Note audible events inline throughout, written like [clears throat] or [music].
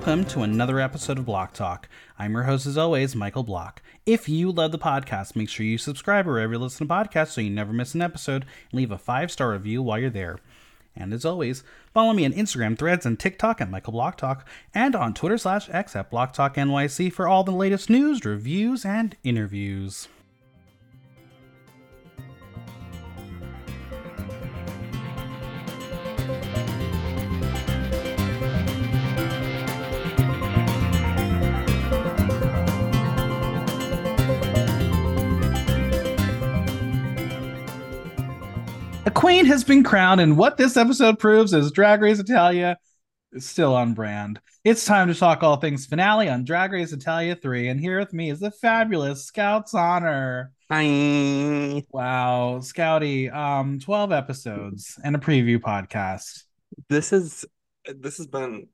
Welcome to another episode of Block Talk. I'm your host, as always, Michael Block. If you love the podcast, make sure you subscribe wherever you listen to podcasts so you never miss an episode and leave a five star review while you're there. And as always, follow me on Instagram, Threads, and TikTok at Michael Block Talk, and on Twitter slash X at Block Talk NYC for all the latest news, reviews, and interviews. A queen has been crowned, and what this episode proves is Drag Race Italia is still on brand. It's time to talk all things finale on Drag Race Italia 3, and here with me is the fabulous Scout Sonner. Hi. Wow, Scouty, um, 12 episodes and a preview podcast. This is this has been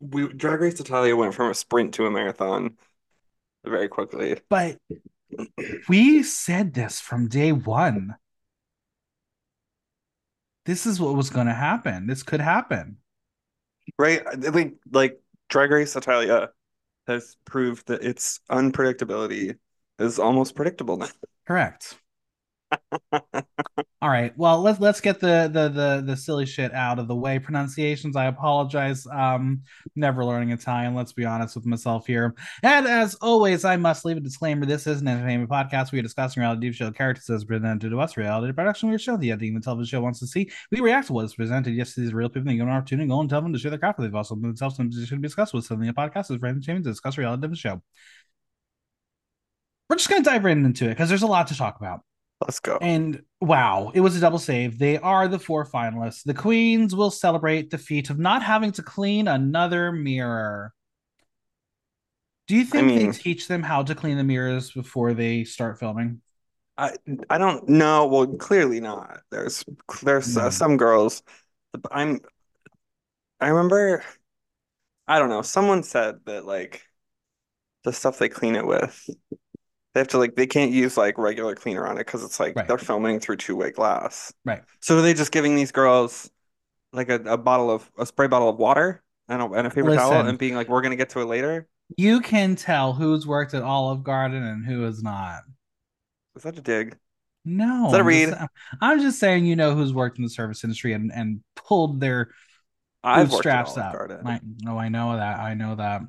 we Drag Race Italia went from a sprint to a marathon very quickly. But [clears throat] we said this from day one. This is what was going to happen. This could happen. Right? I think like Drag Race Italia has proved that its unpredictability is almost predictable now. Correct. All right. Well, let's let's get the, the the the silly shit out of the way. Pronunciations. I apologize. Um, never learning Italian. Let's be honest with myself here. And as always, I must leave a disclaimer. This is an entertainment podcast. We are discussing reality TV show characters as presented to us. Reality production. We are showing the editing the television show wants to see. We react to what is presented. Yes, these are real people. They give an opportunity to go and tell them to share their craft. They've also themselves and should be discussed with something. A podcast is for entertainment to discuss reality TV show. We're just to dive right into it because there's a lot to talk about. Let's go. And wow, it was a double save. They are the four finalists. The queens will celebrate the feat of not having to clean another mirror. Do you think mean- they teach them how to clean the mirrors before they start filming? I I don't know. Well, clearly not. There's there's No. uh, some girls. I'm. I remember. I don't know. Someone said that like the stuff they clean it with, they have to like they can't use like regular cleaner on it because it's like Right. they're filming through two-way glass. Right. So are they just giving these girls like a, a bottle of a spray bottle of water and a, and a paper towel and being like, we're gonna get to it later? You can tell who's worked at Olive Garden and who has not. Is that a dig? No, Is that a I'm read? just, I'm just saying, you know, who's worked in the service industry and, and pulled their I've worked at bootstraps Olive I, oh, I know that. I know that.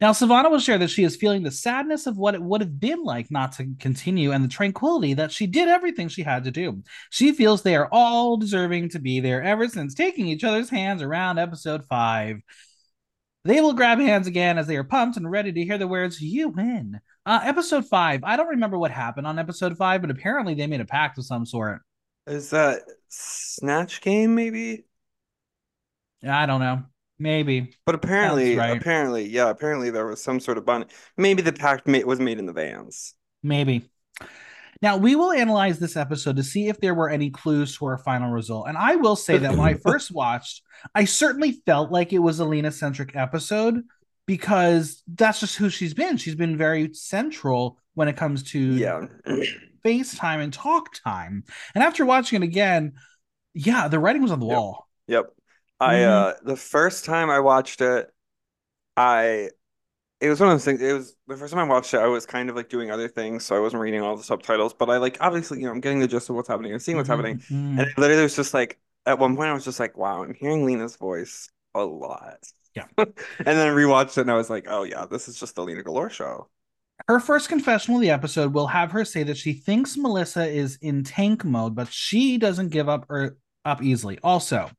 Now, Silvana will share that she is feeling the sadness of what it would have been like not to continue and the tranquility that she did everything she had to do. She feels they are all deserving to be there ever since taking each other's hands around episode five. They will grab hands again as they are pumped and ready to hear the words, You win. Uh, episode five. I don't remember what happened on episode five, but apparently they made a pact of some sort. Is that Snatch Game maybe? I don't know. Maybe. But apparently, right. apparently, yeah, apparently there was some sort of bond. Maybe the pact was made in the vans. Maybe. Now, we will analyze this episode to see if there were any clues to our final result. And I will say that when I [laughs] first watched, I certainly felt like it was a Lina centric episode because that's just who she's been. She's been very central when it comes to Yeah. [clears throat] FaceTime and talk time. And after watching it again, yeah, the writing was on the Yep. wall. Yep. I Mhm. uh the first time I watched it, I it was one of those things. It was the first time I watched it, I was kind of like doing other things, so I wasn't reading all the subtitles. But I like obviously, you know, I'm getting the gist of what's happening and seeing what's happening. Mhm. And it literally was just like at one point I was just like, wow, I'm hearing Lina's voice a lot. Yeah. [laughs] and then I rewatched it and I was like, oh yeah, this is just the Lina Galore show. Her first confessional of the episode will have her say that she thinks Melissa is in tank mode, but she doesn't give up or up easily. Also,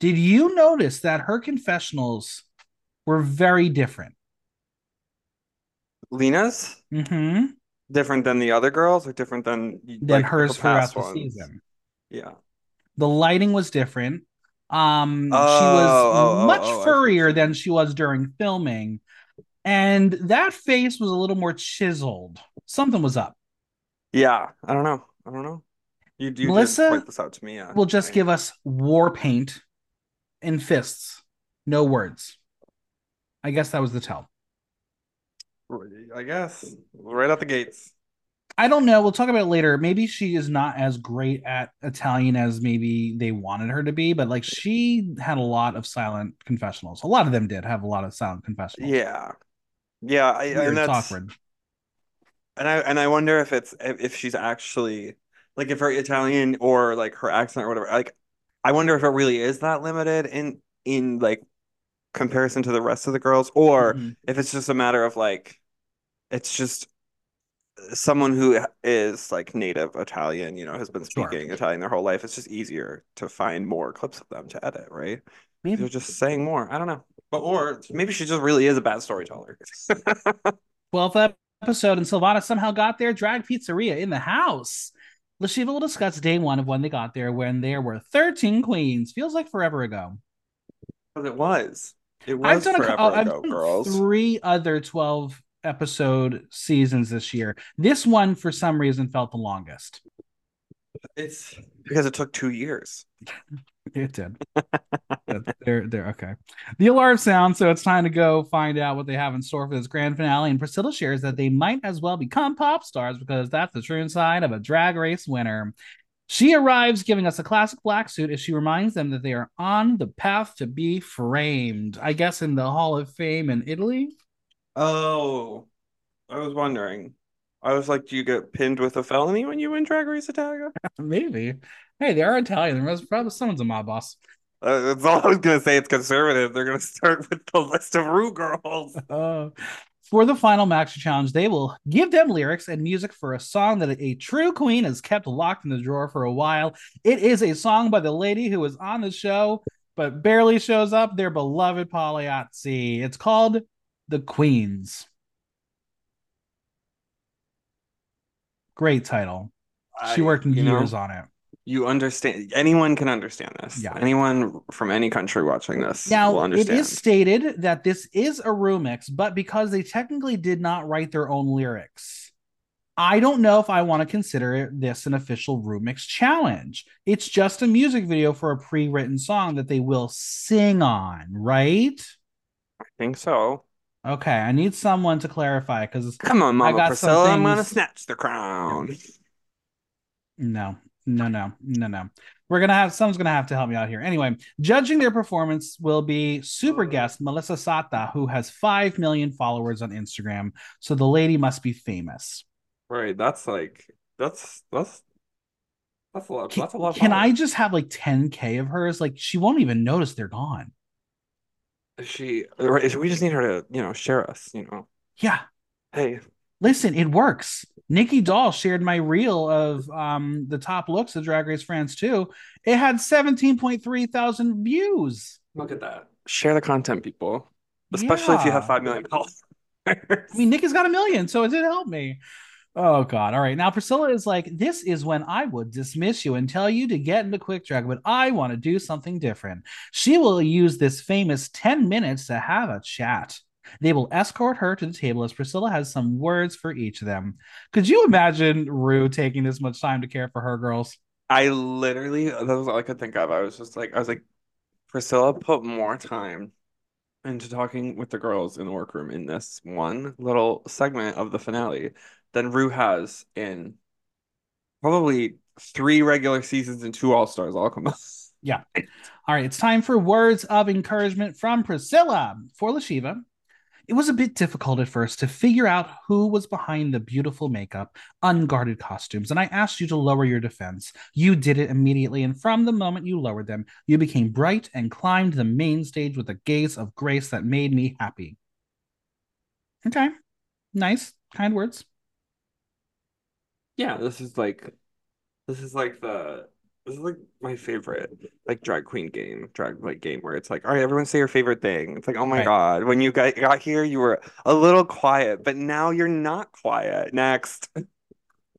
did you notice that her confessionals were very different? Lina's Mm-hmm. different than the other girls or different than Than like, hers her throughout past the season. Yeah. The lighting was different. Um, she Oh, was oh, oh, much oh, furrier than she was during filming, and that face was a little more chiseled. Something was up. Yeah. I don't know. I don't know. You you Melissa point this out to me, yeah. will just give us war paint and fists, no words. I guess that was the tell. I guess right out the gates. I don't know. We'll talk about it later. Maybe she is not as great at Italian as maybe they wanted her to be, but like she had a lot of silent confessionals. A lot of them did have a lot of silent confessionals. Yeah, yeah, I, Weird, and that's awkward. and I and I wonder if it's if, if she's actually like if her Italian or like her accent or whatever. Like, I wonder if it really is that limited in in like comparison to the rest of the girls, or Mhm. if it's just a matter of like it's just someone who is like native Italian, you know, has been Sure. speaking Italian their whole life. It's just easier to find more clips of them to edit, right? They're just saying more. I don't know. But or maybe she just really is a bad storyteller. [laughs] 12th episode, and Silvana somehow got their drag pizzeria in the house. La Sheeva will discuss day one of when they got there when there were 13 queens. Feels like forever ago. But it was. It I've was done, forever oh, I've ago, done girls. three other 12 episode seasons this year. This one, for some reason, felt the longest. It's because it took two years. It did. They're they're okay. The alarm sounds, so it's time to go find out what they have in store for this grand finale. And Priscilla shares that they might as well become pop stars because that's the true side of a drag race winner. She arrives giving us a classic black suit as she reminds them that they are on the path to be framed. I guess in the Hall of Fame in Italy. Oh, I was wondering. I was like, do you get pinned with a felony when you win Drag Race Italia? [laughs] Maybe. Hey, they are Italian. There must probably someone's a mob boss. Uh, that's all I was gonna say. It's conservative. They're gonna start with the list of Rue girls. [laughs] Uh, for the final Maxi Challenge, they will give them lyrics and music for a song that a true queen has kept locked in the drawer for a while. It is a song by the lady who was on the show but barely shows up, their beloved Paola Iezzi. It's called The Queens. Great title. She I- worked you know, years on it. You understand? Anyone can understand this. Yeah. Anyone from any country watching this will Now, it understand. is stated that this is a remix, but because they technically did not write their own lyrics, I don't know if I want to consider this an official remix challenge. It's just a music video for a pre written song that they will sing on, right? I think so. Okay, I need someone to clarify because Come on, I Mama got some Priscilla. I'm gonna snatch the crown. No, no, no, no, no. We're gonna have someone's gonna have to help me out here. Anyway, judging their performance will be super guest Melissa Satta, who has five million followers on Instagram. So the lady must be famous. Right. That's like that's that's that's a lot. Can, That's a lot. of can I just have like 10k of hers? Like she won't even notice they're gone. She? Right. We just need her to, you know, share us. You know. Yeah. Hey, Listen, it works. Nicky Doll shared my reel of um the top looks of Drag Race France 2. It had 17.3 thousand views. look at that. Share the content, people. Especially if you have five million followers. I mean, Nicky's got a million, so it did help me. Oh God! All right, now Priscilla is like, "This is when I would dismiss you and tell you to get into quick drag, but I want to do something different." She will use this famous ten minutes to have a chat. They will escort her to the table as Priscilla has some words for each of them. Could you imagine Ru taking this much time to care for her girls? I literally, that was all I could think of. I was just like, I was like, Priscilla put more time into talking with the girls in the workroom in this one little segment of the finale than Ru has in probably three regular seasons and two All Stars all come up. Yeah. All right, it's time for words of encouragement from Priscilla for La Sheeva. It was a bit difficult at first to figure out who was behind the beautiful makeup, unguarded costumes, and I asked you to lower your defense. You did it immediately, and from the moment you lowered them, you became bright and climbed the main stage with a gaze of grace that made me happy. Okay. Nice. Kind words. Yeah, this is like, this is like the, this is like my favorite, like drag queen game, drag like game where it's like, all right, everyone say your favorite thing. It's like, oh my Right. God, when you got got here, you were a little quiet, but now you're not quiet. Next.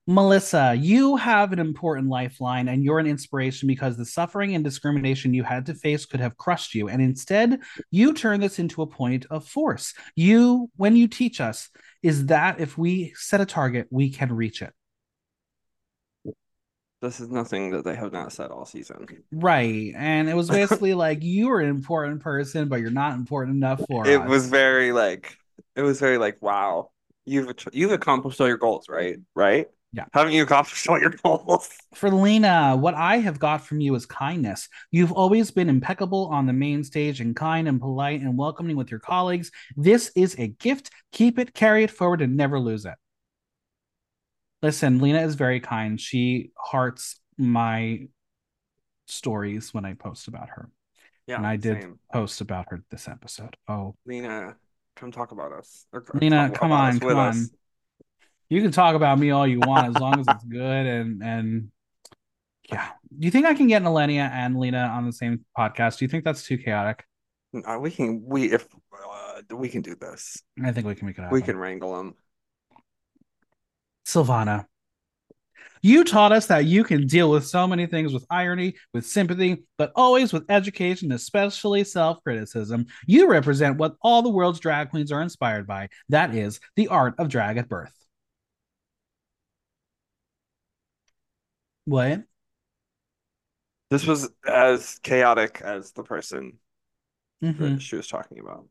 Melissa, you have an important lifeline and you're an inspiration because the suffering and discrimination you had to face could have crushed you. And instead, you turn this into a point of force. You, when you teach us, is that if we set a target, we can reach it. This is nothing that they have not said all season. Right. And it was [laughs] basically like you're an important person, but you're not important enough for It us. was very like, it was very like, wow, you've you've accomplished all your goals, right? Right? Yeah. Haven't you accomplished all your goals? [laughs] For Lina, what I have got from you is kindness. You've always been impeccable on the main stage and kind and polite and welcoming with your colleagues. This is a gift. Keep it, carry it forward, and never lose it. Listen, Lina is very kind. She hearts my stories when I post about her. Yeah, and I did same. post about her this episode. Oh, Lina, come talk about us. Or, or Lina, come on, us come us. on. You can talk about me all you want as long as it's good and and yeah. Do you think I can get Elenia and Lina on the same podcast? Do you think that's too chaotic? Uh, we can we if uh, we can do this. I think we can make it happen. We can wrangle them. Silvana. You taught us that you can deal with so many things with irony, with sympathy, but always with education, especially self criticism. You represent what all the world's drag queens are inspired by that is, the art of drag at birth. What? This was as chaotic as the person Mhm. that she was talking about.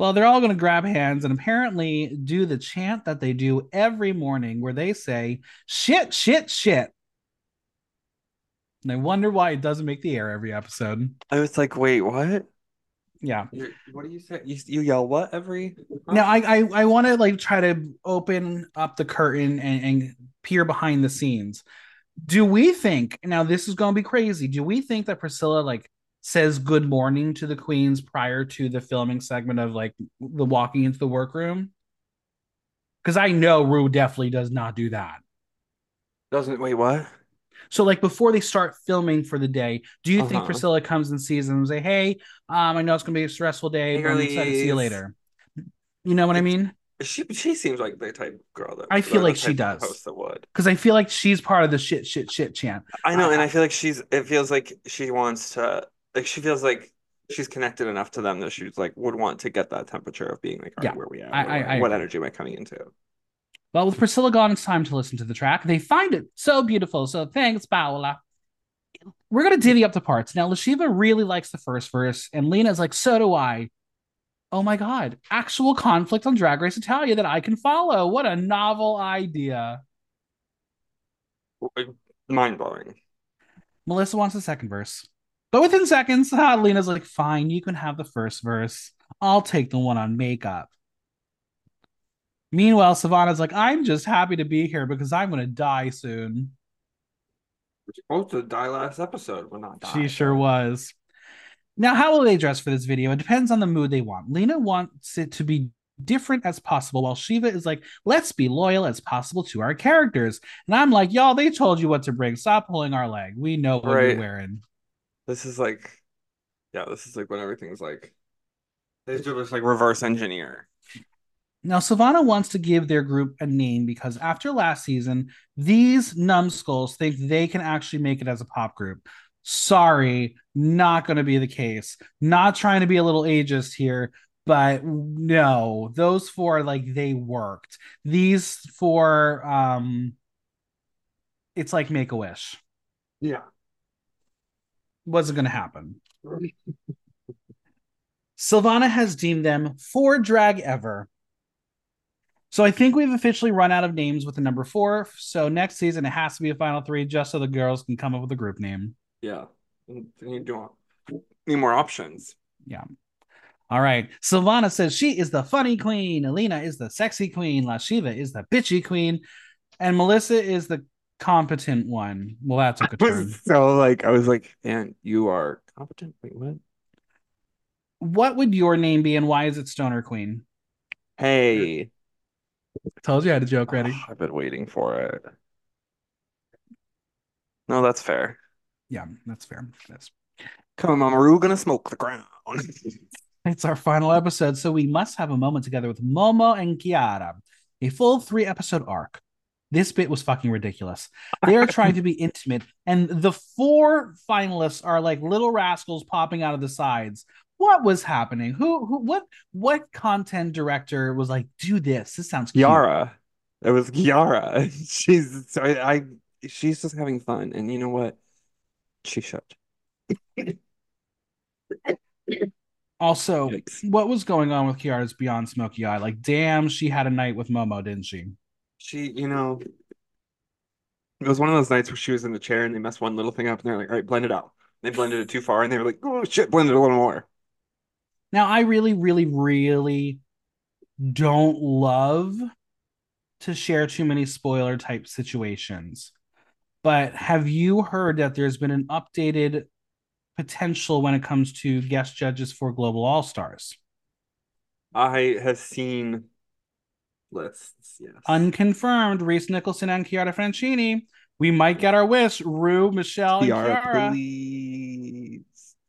Well, they're all going to grab hands and apparently do the chant that they do every morning where they say, shit, shit, shit. And I wonder why it doesn't make the air every episode. I was like, wait, what? Yeah. You're, what do you say? You, you yell what every? huh? Now I I, I want to like try to open up the curtain and, and peer behind the scenes. Do we think now this is going to be crazy? Do we think that Priscilla like says good morning to the queens prior to the filming segment of like the walking into the workroom? Because I know Ru definitely does not do that. Doesn't wait what? So like before they start filming for the day, do you think Uh-huh. Priscilla comes and sees them and say, "Hey, um, I know it's gonna be a stressful day, Hey, but I'm excited to see you later." You know what I mean? She she seems like the type of girl that I feel like she does. host that would. Because I feel like she's part of the shit, shit, shit chant. I know, I- and I feel like she's. It feels like she wants to. Like she feels like she's connected enough to them that she's like would want to get that temperature of being like, all right, Yeah, where we at? I- What, I- I what energy am I coming into? Well, with Priscilla gone, it's time to listen to the track. They find it so beautiful. So thanks, Paola. We're gonna divvy up the parts. Now, La Sheeva really likes the first verse, and Lina's like, so do I. Oh my god, actual conflict on Drag Race Italia that I can follow. What a novel idea. Mind blowing. Melissa wants the second verse. But within seconds, Lina's like, fine, you can have the first verse. I'll take the one on makeup. Meanwhile, Silvana's like, I'm just happy to be here because I'm going to die soon. We're supposed to die last episode. We're not. She sure was. Now, how will they dress for this video? It depends on the mood they want. Lena wants it to be different as possible, while Shiva is like, let's be loyal as possible to our characters. And I'm like, y'all, they told you what to bring. Stop pulling our leg. We know what Right. you're wearing. This is like, yeah, this is like when everything's like, they do this like reverse engineer. Now, Silvana wants to give their group a name because after last season, these numbskulls think they can actually make it as a pop group. Sorry, not going to be the case. Not trying to be a little ageist here, but no, those four like they worked. These four, um, it's like Make a Wish. Yeah. Wasn't going to happen. Silvana has deemed them four drag ever. So I think we've officially run out of names with the number four. So next season it has to be a final three, just so the girls can come up with a group name. Yeah. You don't need more options. Yeah. All right. Silvana says she is the funny queen. Alina is the sexy queen. La Sheeva is the bitchy queen. And Melissa is the competent one. Well, that took a I turn. so like, I was like, and you are competent. Wait, what? What would your name be and why is it Stoner Queen? Hey. Told you I had a joke ready. Oh, I've been waiting for it. No, that's fair. Yeah, that's fair. That's Come on, Mama Ru, gonna smoke the ground. [laughs] It's our final episode, so we must have a moment together with Momo and Chiara. A full three episode arc. This bit was fucking ridiculous. They are trying to be [laughs] intimate, and the four finalists are like little rascals popping out of the sides. What was happening? Who, who, what, what content director was like, do this? This sounds cute. Yara. It was Yara. [laughs] She's so I, I she's just having fun. And you know what? She should. Also, Yikes. what was going on with Chiara's Beyond Smoky Eye? Like, damn, she had a night with Momo, didn't she? She, you know, It was one of those nights where she was in the chair and they messed one little thing up and they're like, all right, blend it out. They blended it too far and they were like, oh shit, blend it a little more. Now, I really, really, really don't love to share too many spoiler type situations. But have you heard that there's been an updated potential when it comes to guest judges for Global All Stars? I have seen lists, yes. Unconfirmed, Rhys Nicholson and Chiara Francini. We might get our wish. Ru, Michelle, Chiara. please,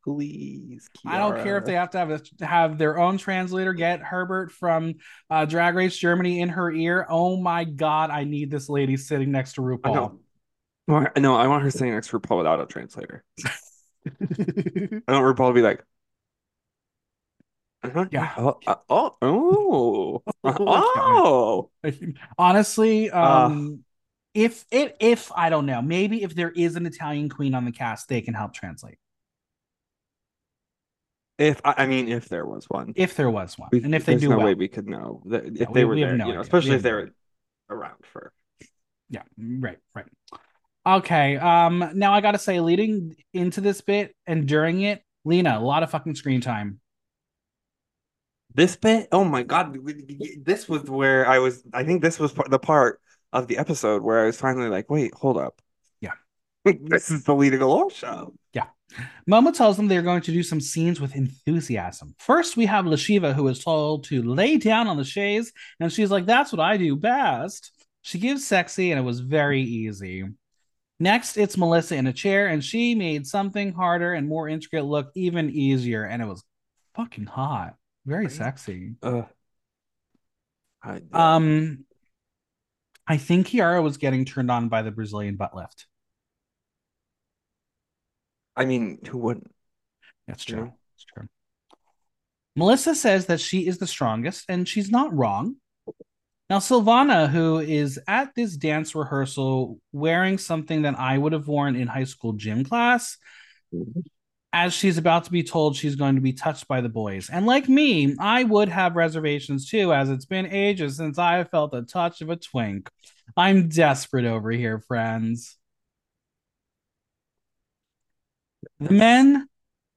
please. I don't care if they have to have a, have their own translator get Herbert from uh, Drag Race Germany in her ear. Oh my god, I need this lady sitting next to RuPaul. No, I- no, I want her sitting next to RuPaul without a translator. [laughs] I don't want RuPaul to be like, uh-huh, Yeah. Oh, uh, oh, [laughs] oh, oh. [laughs] Honestly, um, if it if I don't know, maybe if there is an Italian queen on the cast, they can help translate. If I, mean, if there was one, If there was one, We- and if they there's do no well, way we could know that if Yeah, they we- were we there, no you know, idea. especially if they were around for. Yeah, right, right. Okay. Um, now I gotta say, leading into this bit and during it, Lina, a lot of fucking screen time. This bit, oh my God, this was where I was. I think this was the part of the episode where I was finally like, wait, hold up. Yeah. [laughs] this is the Lina Galore show. Yeah. Momo tells them they're going to do some scenes with enthusiasm. First, we have La Sheeva, who is told to lay down on the chaise, and she's like, That's what I do best. She gives sexy, and it was very easy. Next, it's Melissa in a chair, and she made something harder and more intricate look even easier, and it was fucking hot. Very sexy. Uh, I, Um, I think Chiara was getting turned on by the Brazilian butt lift. I mean, who wouldn't? That's true. That's true. Melissa says that she is the strongest, and she's not wrong. Now, Silvana, who is at this dance rehearsal wearing something that I would have worn in high school gym class, as she's about to be told she's going to be touched by the boys. And like me, I would have reservations too, as it's been ages since I have felt the touch of a twink. I'm desperate over here, friends. The men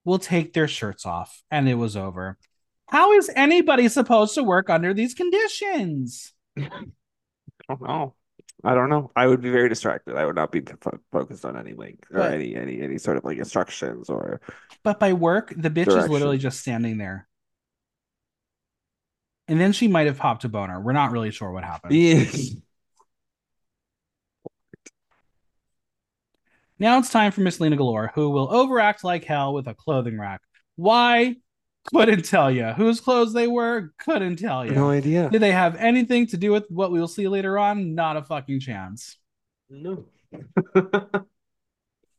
will take their shirts off, and it was over. How is anybody supposed to work under these conditions? [laughs] I don't know. I don't know. I would be very distracted. I would not be fo- focused on any like or But- any any any sort of like instructions or But by work, the bitch is literally just standing there. And then she might have popped a boner. We're not really sure what happened. [laughs] Now it's time for Miss Lina Galore, who will overact like hell with a clothing rack. Why? Couldn't tell you. Whose clothes they were? Couldn't tell you. no idea. Did they have anything to do with what we will see later on? Not a fucking chance. No. [laughs]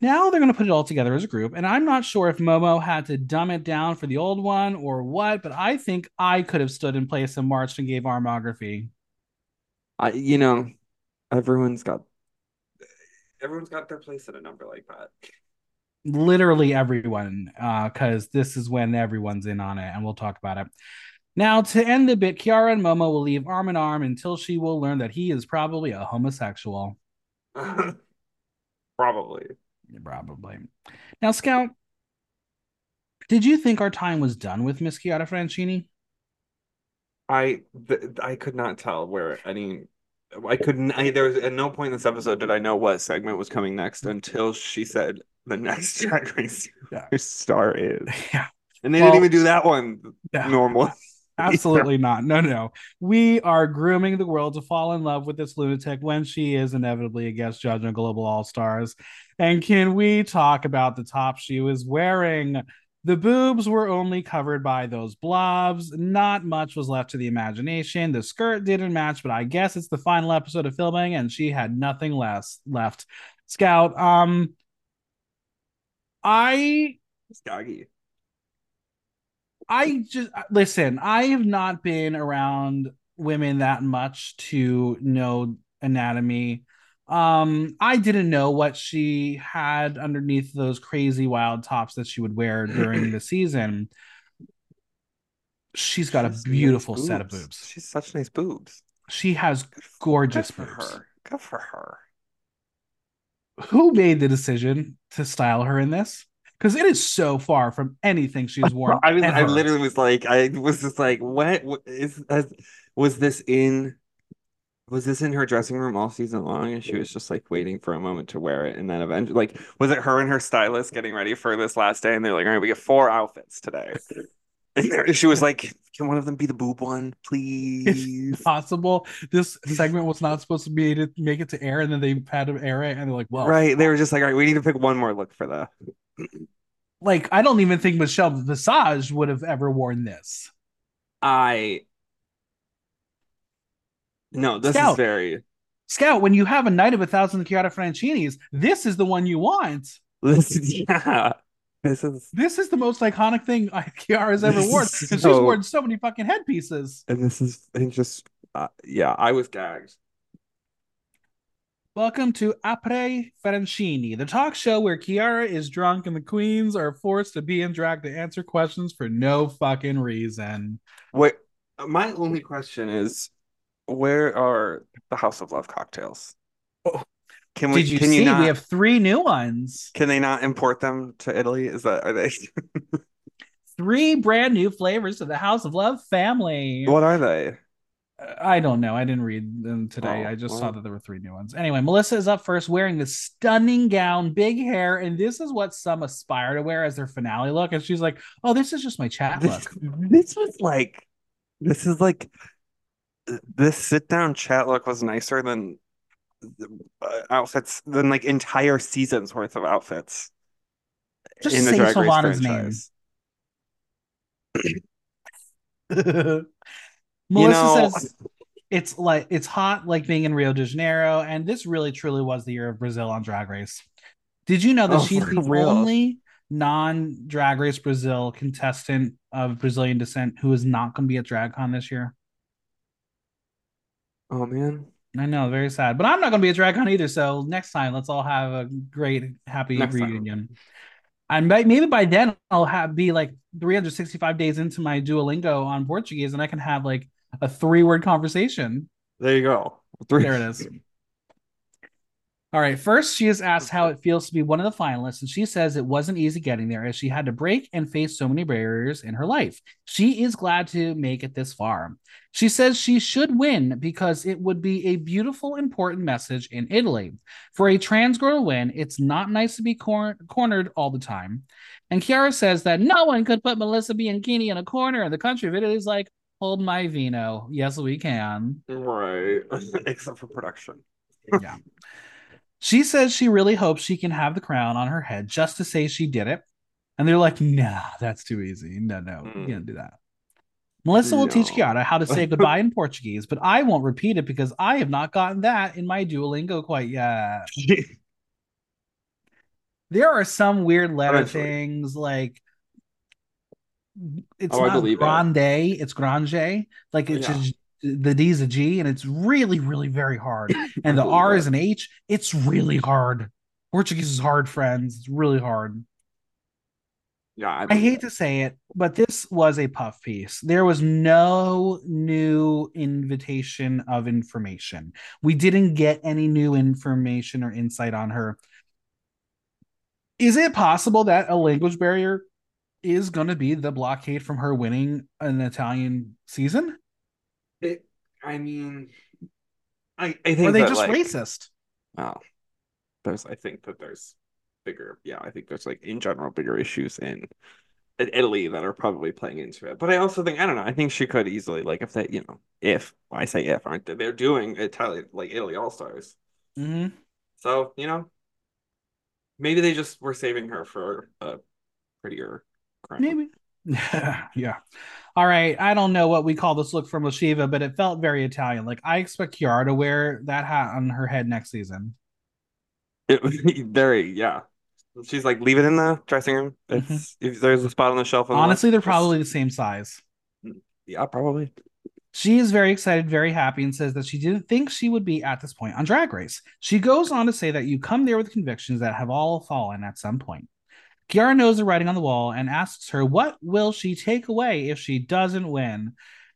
Now they're going to put it all together as a group, and I'm not sure if Momo had to dumb it down for the old one or what, but I think I could have stood in place and marched and gave armography. I you know, everyone's got everyone's got their place in a number like that. Literally everyone, uh, because this is when everyone's in on it, and we'll talk about it. Now, to end the bit, Chiara and Momo will leave arm in arm until she will learn that he is probably a homosexual. [laughs] Probably. Probably. Now, Scout, did you think our time was done with Miss Chiara Francini? I th I could not tell where any I couldn't I there was at no point in this episode did I know what segment was coming next until she said the next Drag Race Yeah. [laughs] star is. Yeah. And they Well- didn't even do that one Yeah. normal. [laughs] Absolutely not. No, no. We are grooming the world to fall in love with this lunatic when she is inevitably a guest judge on Global All Stars. And can we talk about the top she was wearing? The boobs were only covered by those blobs. Not much was left to the imagination. The skirt didn't match, but I guess it's the final episode of filming, and she had nothing less left. Scout, um, I Skaggy. I just listen, I have not been around women that much to know anatomy. Um, I didn't know what she had underneath those crazy wild tops that she would wear [clears throat] during the season. She's got She's a nice beautiful set of boobs. She's such nice boobs. She has gorgeous good boobs. her. Good for her. who made the decision to style her in this? Because it is so far from anything she's [laughs] worn. I was, I literally was like, I was just like, what, is, was this in, was this in her dressing room all season long? And she was just like waiting for a moment to wear it, and then eventually, like, was it her and her stylist getting ready for this last day? And they're like, all right, we get four outfits today. [laughs] And she was like, can one of them be the boob one, please? [laughs] possible. This segment was not supposed to be to make it to air, and then they had to air it, and they're like, "Well, Right. They were just like, all right, we need to pick one more look for the like I don't even think Michelle Visage would have ever worn this." I no, this is Scout. very Scout, when you have a night of a thousand Chiara Francinis, this is the one you want. this is [laughs] yeah. This is This is the most iconic thing [laughs] Chiara's ever worn is because she's worn so many fucking headpieces. and this is and just uh, yeah, I was gagged. Welcome to Apre Francini, the talk show where Chiara is drunk and the queens are forced to be in drag to answer questions for no fucking reason. Wait, my only question is where are the House of Love cocktails? Oh, can we Did you can see? you not We have three new ones. can they not import them to Italy? Is that are they [laughs] Three brand new flavors to the House of Love family. what are they? Uh, I don't know. I didn't read them today. Oh, I just well. saw that there were three new ones. Anyway, Melissa is up first wearing this stunning gown, big hair, and this is what some aspire to wear as their finale look. And she's like, "Oh, this is just my chat look." This, [laughs] this was like this is like this sit down chat look was nicer than uh, outfits than like entire seasons worth of outfits Just in the say Drag Race Silvana's franchise. [laughs] Melissa You know, says it's like it's hot like being in Rio de Janeiro, and this really truly was the year of Brazil on Drag Race. Did you know that Oh, she's the real? only non-Drag Race Brazil contestant of Brazilian descent who is not going to be at DragCon this year? Oh man, I know, very sad, but I'm not going to be at DragCon either. So next time, let's all have a great, happy Next time. reunion. And maybe by then, I'll have be like 365 days into my Duolingo on Portuguese, and I can have like a three-word conversation. there you go. Three. There it is. All right. First, she is asked how it feels to be one of the finalists, and she says it wasn't easy getting there as she had to break and face so many barriers in her life. She is glad to make it this far. She says she should win because it would be a beautiful, important message in Italy. For a trans girl to win, it's not nice to be cor- cornered all the time. And Chiara says that no one could put Melissa Bianchini in a corner, and the country of Italy is like, hold my vino. Yes, we can. Right, [laughs] except for production. yeah. She says she really hopes she can have the crown on her head just to say she did it. And they're like, nah, that's too easy. No, no, you Mm. can't do that. Melissa will teach Chiara how to say [laughs] goodbye in Portuguese, but I won't repeat it because I have not gotten that in my Duolingo quite yet. [laughs] There are some weird letter Eventually. things like it's Oh, not believe it. grande, it's grande. Like it's Yeah. The D is a G and it's really, really very hard. [coughs] And the R is an H. It's really hard. Portuguese is hard, friends. It's really hard. Yeah, I, I hate to say it, but this was a puff piece. There was no new invitation of information. We didn't get any new information or insight on her. Is it possible that a language barrier is going to be the blockade from her winning an Italian season? It, I mean, I I think are they that, just like, racist? Oh, there's. I think that there's bigger. Yeah, I think there's like in general bigger issues in, in Italy that are probably playing into it. But I also think I don't know. I think she could easily like if they, you know, if I say if aren't they? They're doing Italy like Italy All Stars. hmm So you know, maybe they just were saving her for a prettier crown. Maybe. [laughs] yeah. All right. I don't know what we call this look from La Sheeva, but it felt very Italian. Like I expect Chiara to wear that hat on her head next season. It, was very yeah. She's like, leave it in the dressing room. Mm-hmm. It's if there's a spot on the shelf. on the Honestly, they're left, just- probably the same size. yeah, probably. She is very excited, very happy, and says that she didn't think she would be at this point on Drag Race. She goes on to say that you come there with convictions that have all fallen at some point. Chiara knows the writing on the wall and asks her what will she take away if she doesn't win.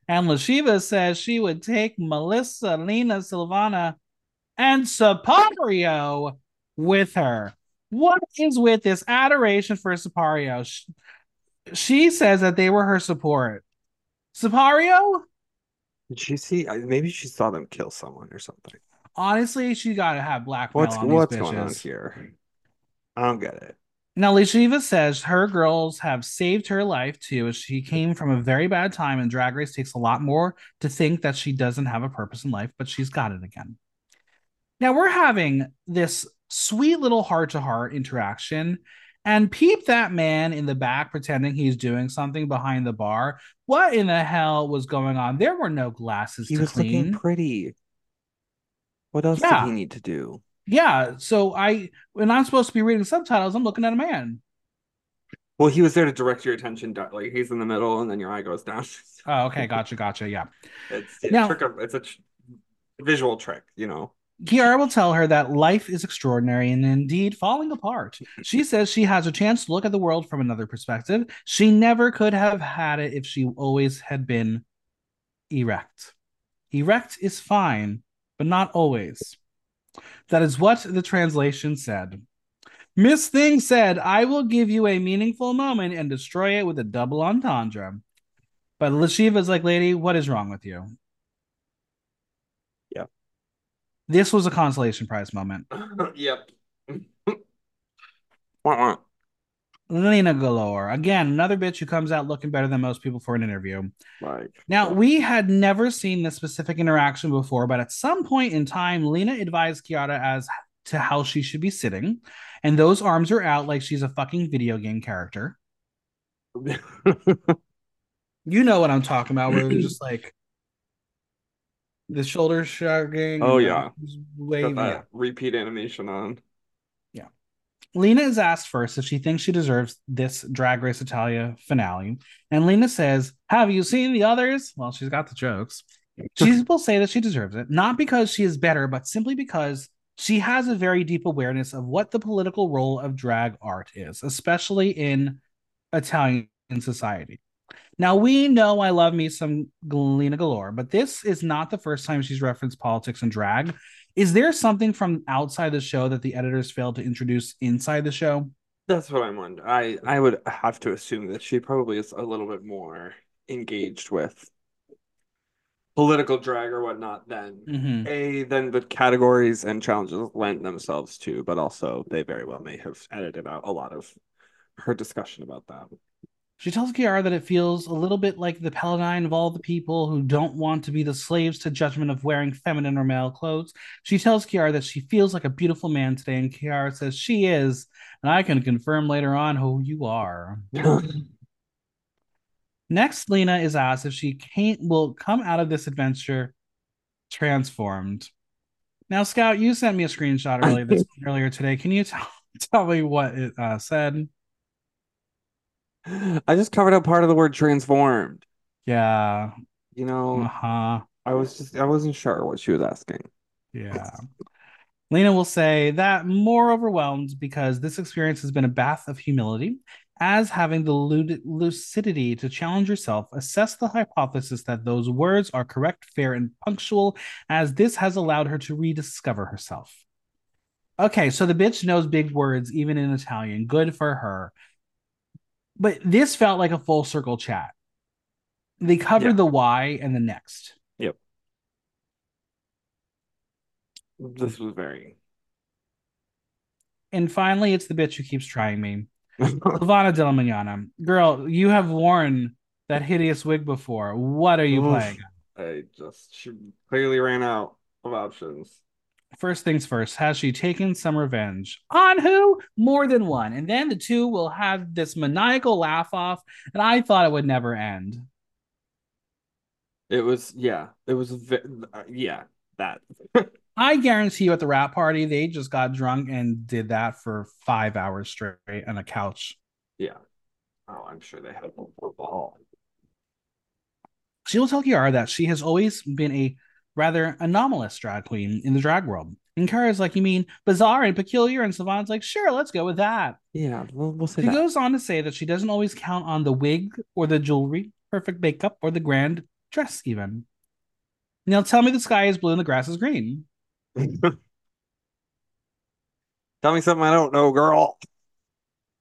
And La Sheeva says she would take Melissa, Lina, Silvana, and Sypario. with her. What is with this adoration for Sypario? She, she says that they were her support. Sypario? Did she see? Uh, maybe she saw them kill someone or something. Honestly, she got to have blackmail What's on what's going on here? I don't get it. Now, La Sheeva says her girls have saved her life too, as she came from a very bad time, and Drag Race takes a lot more to think that she doesn't have a purpose in life, but she's got it again. Now, we're having this sweet little heart to heart interaction, and peep that man in the back pretending he's doing something behind the bar. What in the hell was going on? There were no glasses He to was clean. looking pretty. What else Yeah. did he need to do? Yeah, so I when I'm supposed to be reading subtitles, I'm looking at a man. Well, he was there to direct your attention. Like he's in the middle, and then your eye goes down. [laughs] Oh, okay, gotcha, gotcha. Yeah. It's a Now- trick of it's a tr- visual trick, you know. Chiara will tell her that life is extraordinary and indeed falling apart. She [laughs] says she has a chance to look at the world from another perspective. She never could have had it if she always had been erect. Erect is fine, but not always. That is what the translation said. Miss Thing said, I will give you a meaningful moment and destroy it with a double entendre. But La Sheeva's like, lady, what is wrong with you? Yeah. This was a consolation prize moment. [laughs] yep. [laughs] Lina Galore. Again, another bitch who comes out looking better than most people for an interview. Right. Now, we had never seen this specific interaction before, but at some point in time, Lina advised Chiara as to how she should be sitting, and those arms are out like she's a fucking video game character. [laughs] You know what I'm talking about, where they're [clears throat] just like the shoulders shrugging. Oh, yeah. arms got that Yeah. repeat animation on. Lina is asked first if she thinks she deserves this Drag Race Italia finale. And Lina says, Have you seen the others? Well, she's got the jokes. [laughs] She will say that she deserves it, not because she is better, but simply because she has a very deep awareness of what the political role of drag art is, especially in Italian society. Now, we know I love me some Lina Galore, but this is not the first time she's referenced politics and drag. Is there something from outside the show that the editors failed to introduce inside the show? That's what I'm wondering. I I would have to assume that she probably is a little bit more engaged with political drag or whatnot than Mm-hmm. a than the categories and challenges lent themselves to, but also they very well may have edited out a lot of her discussion about that. She tells Chiara that it feels a little bit like the Paladine of all the people who don't want to be the slaves to judgment of wearing feminine or male clothes. She tells Chiara that she feels like a beautiful man today, and Chiara says she is, and I can confirm later on who you are. [laughs] Next, Lina is asked if she can't will come out of this adventure transformed. Now, Scout, you sent me a screenshot earlier this, [laughs] earlier today. Can you tell, tell me what it uh, said? I just covered up part of the word transformed. Yeah. You know, Uh-huh. I was just I wasn't sure what she was asking. Yeah. Lina will say that more overwhelmed because this experience has been a bath of humility, as having the lu- lucidity to challenge yourself, assess the hypothesis that those words are correct, fair, and punctual, as this has allowed her to rediscover herself. Okay, so the bitch knows big words even in Italian. Good for her. But this felt like a full circle chat. They covered Yeah. the why and the next. Yep. This was very And finally, it's the bitch who keeps trying me. [laughs] Silvana Della Magnana. Girl, you have worn that hideous wig before. What are you Oof. playing? I just she clearly ran out of options. First things first, has she taken some revenge? On who? More than one. And then the two will have this maniacal laugh off, and I thought it would never end. It was yeah, it was uh, yeah, that. [laughs] I guarantee you at the rap party, they just got drunk and did that for five hours straight on a couch. Yeah. Oh, I'm sure they had a ball. She will tell Chiara that she has always been a rather anomalous drag queen in the drag world. And Chiara's like, You mean bizarre and peculiar? And Savant's like, Sure, let's go with that. Yeah, we'll, we'll say She that. goes on to say that she doesn't always count on the wig or the jewelry, perfect makeup, or the grand dress, even. Now tell me the sky is blue and the grass is green. [laughs] Tell me something I don't know, girl.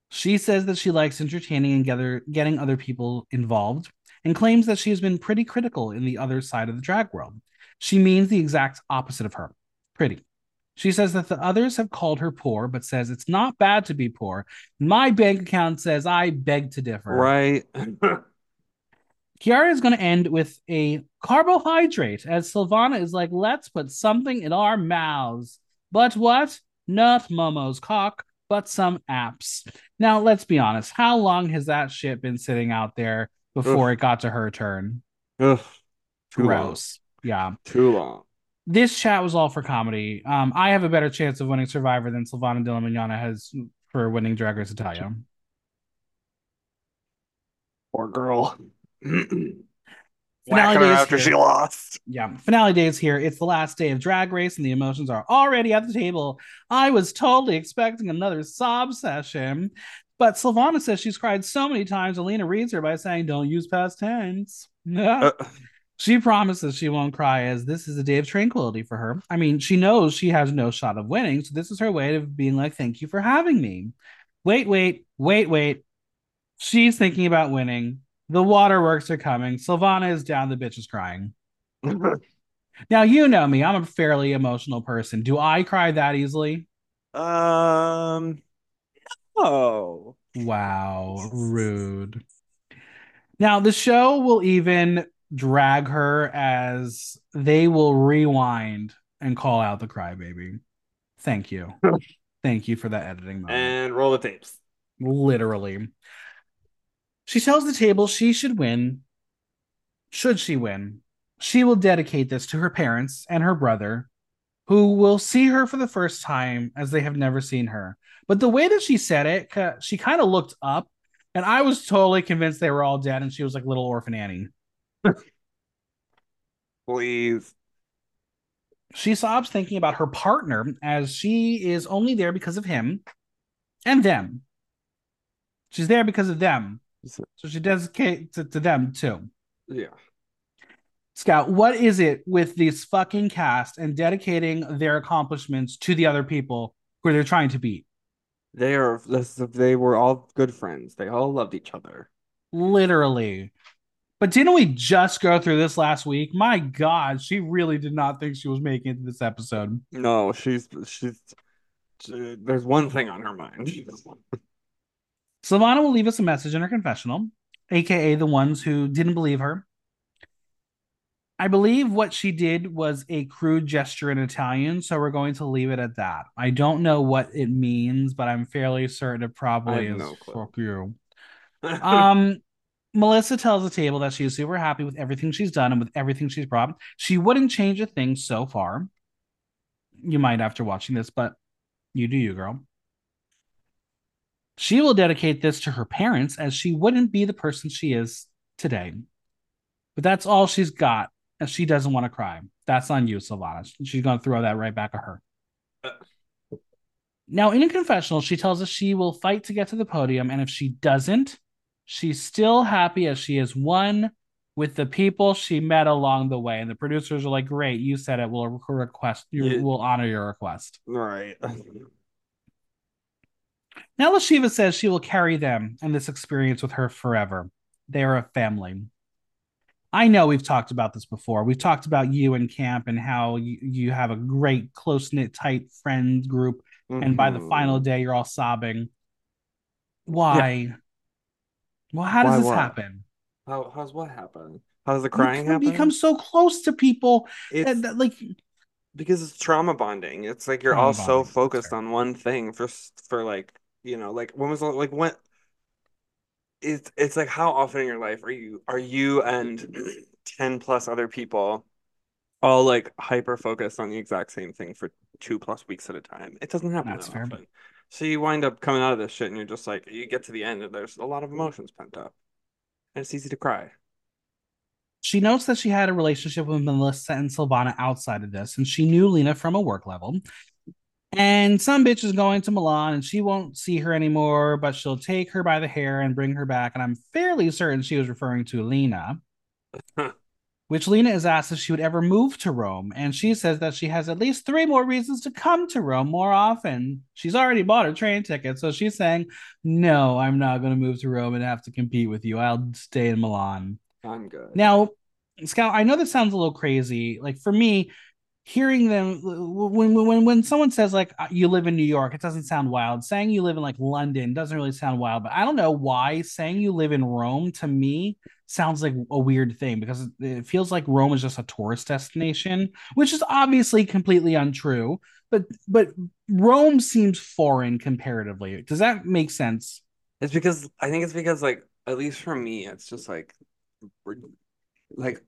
She says that she likes entertaining and gather, getting other people involved and claims that she has been pretty critical in the other side of the drag world. She means the exact opposite of her pretty. She says that the others have called her poor, but says it's not bad to be poor. My bank account says I beg to differ. Right. [clears throat] Chiara is going to end with a carbohydrate as Silvana is like, let's put something in our mouths. But what? Not Momo's cock, but some apps. Now, let's be honest. How long has that shit been sitting out there before Ugh. it got to her turn? Ugh. Gross. Yeah. Too long. This chat was all for comedy. Um, I have a better chance of winning Survivor than Silvana Dilla Mignana has for winning Drag Race Italia. Poor girl. [clears throat] Finale Whacking day after here. she lost. Yeah, finale day is here. It's the last day of Drag Race, and the emotions are already at the table. I was totally expecting another sob session, but Silvana says she's cried so many times. Alina reads her by saying, "Don't use past tense." [laughs] Uh, She promises she won't cry as this is a day of tranquility for her. I mean, she knows she has no shot of winning, so this is her way of being like, thank you for having me. Wait, wait, wait, wait. She's thinking about winning. The waterworks are coming. Silvana is down. The bitch is crying. [laughs] Now, you know me. I'm a fairly emotional person. Do I cry that easily? um. Oh. Wow, rude. Now, the show will even drag her as they will rewind and call out the crybaby. Thank you. [laughs] Thank you for that editing moment. And roll the tapes. Literally. She tells the table she should win. Should she win, she will dedicate this to her parents and her brother, who will see her for the first time as they have never seen her. But the way that she said it, she kind of looked up, and I was totally convinced they were all dead, and she was like little orphan Annie. Please. She sobs thinking about her partner as she is only there because of him and them. She's there because of them. So she dedicates it to them too. Yeah. Scout, what is it with this fucking cast and dedicating their accomplishments to the other people who they're trying to beat? They are. They were all good friends. They all loved each other. Literally. But didn't we just go through this last week? My God, she really did not think she was making it to this episode. No, she's she's. she- there's one thing on her mind. Sylvana will leave us a message in her confessional, aka the ones who didn't believe her. I believe what she did was a crude gesture in Italian, so we're going to leave it at that. I don't know what it means, but I'm fairly certain it probably is no fuck you. [laughs] Um, Melissa tells the table that she is super happy with everything she's done and with everything she's brought. She wouldn't change a thing so far. You might after watching this, but you do you, girl. She will dedicate this to her parents as she wouldn't be the person she is today. But that's all she's got, and she doesn't want to cry. That's on you, Silvana. She's going to throw that right back at her. Now, in a confessional, she tells us she will fight to get to the podium, and if she doesn't, she's still happy as she is one with the people she met along the way. And the producers are like, "Great, you said it. We'll request. You Yeah. will honor your request." right. Now, La Sheeva says she will carry them and this experience with her forever. They are a family. I know we've talked about this before. We've talked about you and Camp and how you, you have a great, close knit, tight friend group. And by the final mm-hmm. day, you're all sobbing. Why? Well, how does Why this what? happen? How how's what happen? How does the crying can happen? become so close to people It's that, that, like because it's trauma bonding. It's like you're all so focused on one thing for for like you know like when was like when it's it's like how often in your life are you are you and [clears throat] 10 plus other people all like hyper focused on the exact same thing for two plus weeks at a time. It doesn't happen That's that fair. often. So you wind up coming out of this shit and you're just like you get to the end and there's a lot of emotions pent up. And it's easy to cry. She notes that she had a relationship with Melissa and Silvana outside of this, and she knew Lina from a work level. And some bitch is going to Milan and she won't see her anymore, but she'll take her by the hair and bring her back. And I'm fairly certain she was referring to Lina. [laughs] which Lina is asked if she would ever move to Rome. And she says that she has at least three more reasons to come to Rome more often. She's already bought her train ticket. So she's saying, No, I'm not going to move to Rome and have to compete with you. I'll stay in Milan. I'm good. Now, Scout, I know this sounds a little crazy. Like for me, hearing them when when when someone says like uh, you live in New York, it doesn't sound wild. Saying you live in like London doesn't really sound wild, but I don't know why saying you live in Rome to me sounds like a weird thing because it feels like Rome is just a tourist destination, which is obviously completely untrue. But but Rome seems foreign comparatively. Does that make sense? It's because I think it's because like at least for me, it's just like like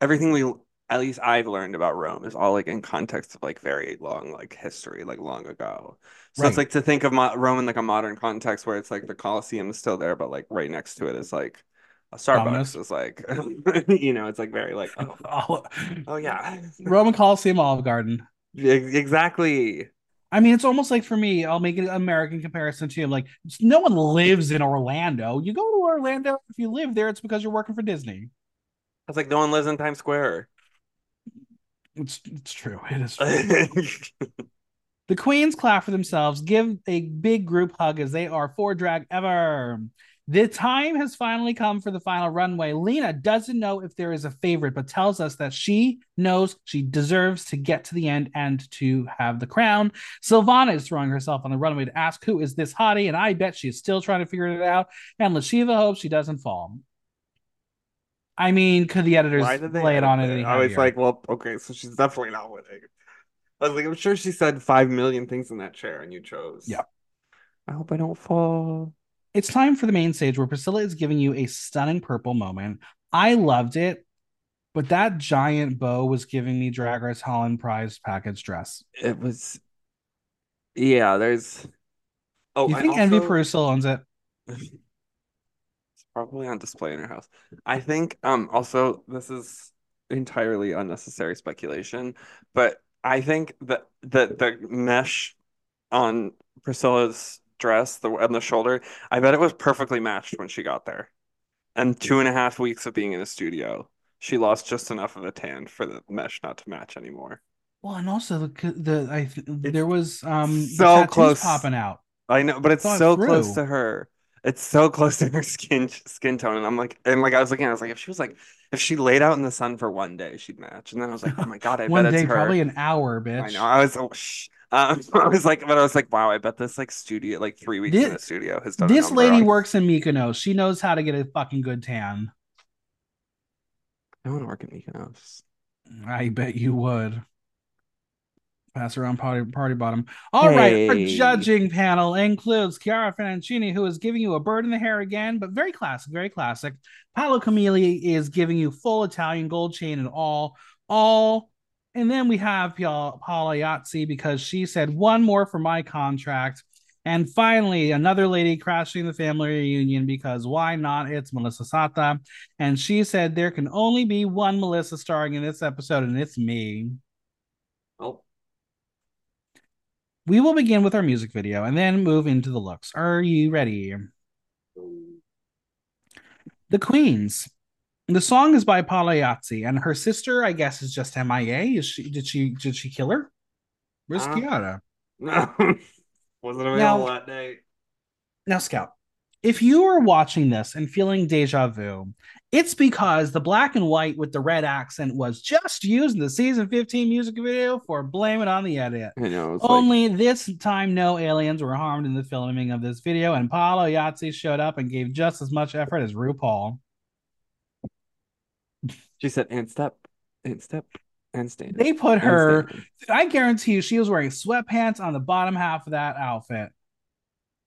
everything we at least I've learned about Rome is all like in context of like very long like history, like long ago. So right. it's like to think of mo- Rome in like a modern context where it's like the Colosseum is still there, but like right next to it is like a Starbucks is like, [laughs] you know, it's like very like, oh, [laughs] oh, yeah, Roman Colosseum, Olive Garden. Exactly. I mean, it's almost like for me, I'll make an American comparison to you. Like, no one lives in Orlando. You go to Orlando, if you live there, it's because you're working for Disney. It's like no one lives in Times Square. It's it's true. [laughs] It is true. [laughs] the queens clap for themselves, give a big group hug as they are for drag ever. The time has finally come for the final runway. Lina doesn't know if there is a favorite, but tells us that she knows she deserves to get to the end and to have the crown. Silvana is throwing herself on the runway to ask who is this hottie, and I bet she's still trying to figure it out. And La Sheeva hopes she doesn't fall. I mean, could the editors play it on it? I was like, well, okay, so she's definitely not winning. I was like, I'm sure she said five million things in that chair, and you chose. Yeah. I hope I don't fall. It's time for the main stage where Priscilla is giving you a stunning purple moment. I loved it, but that giant bow was giving me Drag Race Holland prize package dress. It was. Yeah, there's. Oh, you think also... Envy Peru owns it? [laughs] probably on display in her house. I think um also this is entirely unnecessary speculation, but I think that the the mesh on Priscilla's dress, the on the shoulder, I bet it was perfectly matched when she got there. And two and a half weeks of being in a studio, she lost just enough of a tan for the mesh not to match anymore. Well, and also the the I there was um so close popping out. I know, but it's so close to her. It's so close to her [laughs] skin skin tone, and I'm like, and like I was looking, I was like, if she was like, if she laid out in the sun for one day, she'd match. And then I was like, oh my god, I [laughs] one bet day, it's her. probably an hour, bitch. I know. I was, oh, shh. Um, [laughs] I was like, but I was like, wow, I bet this like studio, like three weeks this, in the studio has done. This lady works in Mykonos. She knows how to get a fucking good tan. I want to work in Mykonos. I bet you would. Pass around party party bottom. All hey. right, our judging panel includes Chiara Francini, who is giving you a bird in the hair again, but very classic, very classic. Paolo Camilli is giving you full Italian gold chain and all, all. And then we have Paola Iezzi because she said one more for my contract. And finally, another lady crashing the family reunion because why not? It's Melissa Satta. And she said there can only be one Melissa starring in this episode, and it's me. Oh. We will begin with our music video and then move into the looks. Are you ready? The Queens. The song is by Iezzi, and her sister, I guess, is just MIA. Is she? Did she? Did she kill her? Where's uh, Chiara? No, [laughs] wasn't available now, that day. Now, Scout, if you are watching this and feeling deja vu, it's because the black and white with the red accent was just used in the season 15 music video for Blame It on the Edit. I know. Only like... this time, no aliens were harmed in the filming of this video, and Paola Iezzi showed up and gave just as much effort as RuPaul. She said, and step, and step, and stand. They put her, I guarantee you, she was wearing sweatpants on the bottom half of that outfit.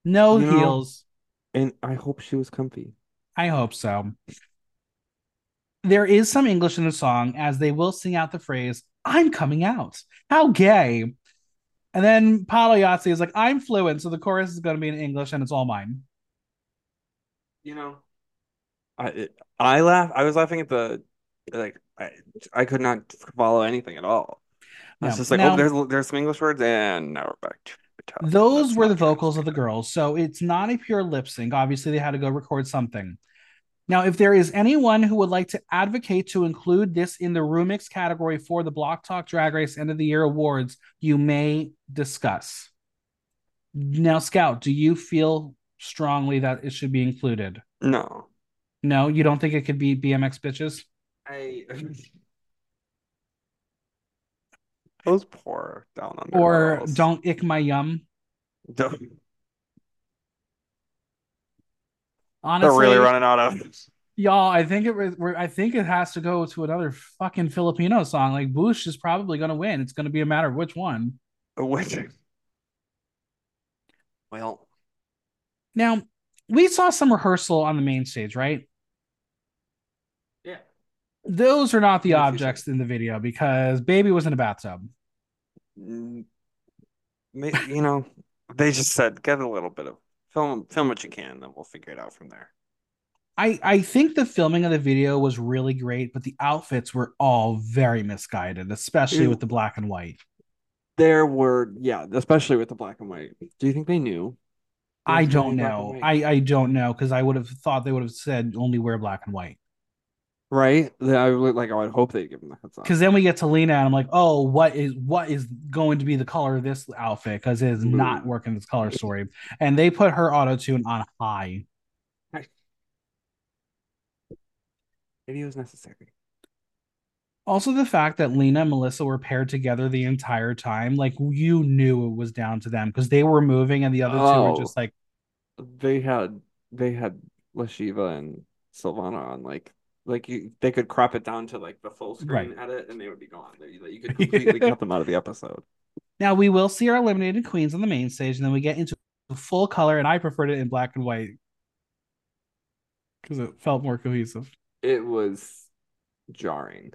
No you heels. Know, and I hope she was comfy. I hope so. There is some English in the song as they will sing out the phrase, I'm coming out. How gay. And then Paola Iezzi is like, I'm fluent, so the chorus is going to be in English and it's all mine. You know, I I laugh. I was laughing at the like I I could not follow anything at all. I was just like, now, oh, there's there's some English words, and now we're back those That's were the vocals of the girls, so it's not a pure lip sync. Obviously, they had to go record something. Now, if there is anyone who would like to advocate to include this in the Rumix category for the Block Talk Drag Race End of the Year Awards, you may discuss. Now, Scout, do you feel strongly that it should be included? No. No, you don't think it could be BMX bitches? I [laughs] those poor down under Or girls. don't ick my yum? Don't- Honestly, They're really running out of y'all. I think it was. I think it has to go to another fucking Filipino song. Like Bush is probably going to win. It's going to be a matter of which one. which. Well, Now, we saw some rehearsal on the main stage, right? Those are not the Yeah, if you objects in the video because baby was in a bathtub. Mm, You know, they just said get a little bit of film, film what you can, then we'll figure it out from there. I I think the filming of the video was really great, but the outfits were all very misguided, especially with the black and white. There were, yeah, especially with the black and white. Do you think they knew? They I don't black and know. I I don't know because I would have thought they would have said only wear black and white. Right? They- I would like. I would hope they give them the heads up. Because then we get to Lina and I'm like, oh, what is what is going to be the color of this outfit? Because it is mm-hmm. not working this color story. And they put her auto tune on high. Maybe it was necessary. Also, the fact that Lina and Melissa were paired together the entire time, like you knew it was down to them because they were moving and the other two Oh. were just oh. like, They had they had La Sheeva and Silvana on like like you, they could crop it down to like the full screen Right. edit and they would be gone. They, like, you could [laughs] completely cut them out of the episode. now we will see our eliminated queens on the main stage, and then we get into full color, and I preferred it in black and white because it felt more cohesive. It was jarring.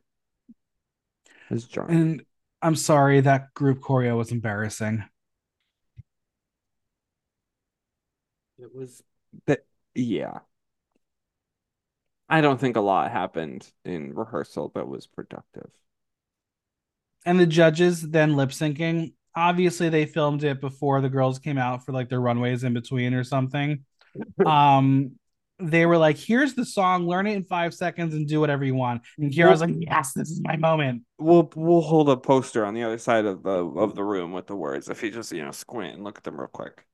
It was jarring. And I'm sorry that group choreo was embarrassing. It was that yeah. I don't think a lot happened in rehearsal that was productive. and the judges then lip syncing. Obviously, they filmed it before the girls came out for like their runways in between or something. [laughs] um, they were like, "Here's the song, learn it in five seconds and do whatever you want." And Chiara was like, "Yes, this is my moment." We'll we'll hold a poster on the other side of the of the room with the words. If you just you know squint and look at them real quick.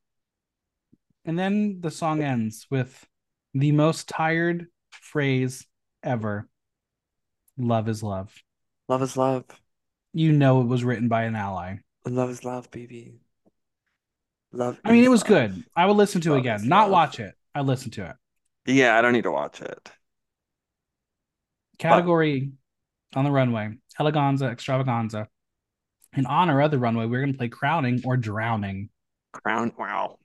And then the song ends with the most tired phrase ever: "Love is love." Love is love. You know it was written by an ally. Love is love, baby. Love. I mean, it was love. good. I would listen to it again, not love. watch it. I listened to it. Yeah, I don't need to watch it. category on the runway eleganza extravaganza in honor of the runway we're going to play crowning or drowning Crown. Wow.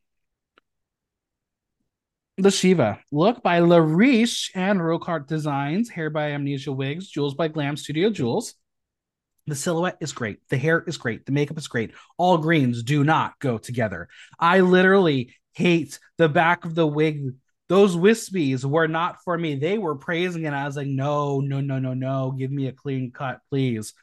The shiva look by lariche and rocart designs hair by amnesia wigs jewels by glam studio jewels the silhouette is great the hair is great the makeup is great all greens do not go together i literally hate the back of the wig those wispies were not for me. They were praising it. I was like, no, no, no, no, no. Give me a clean cut, please.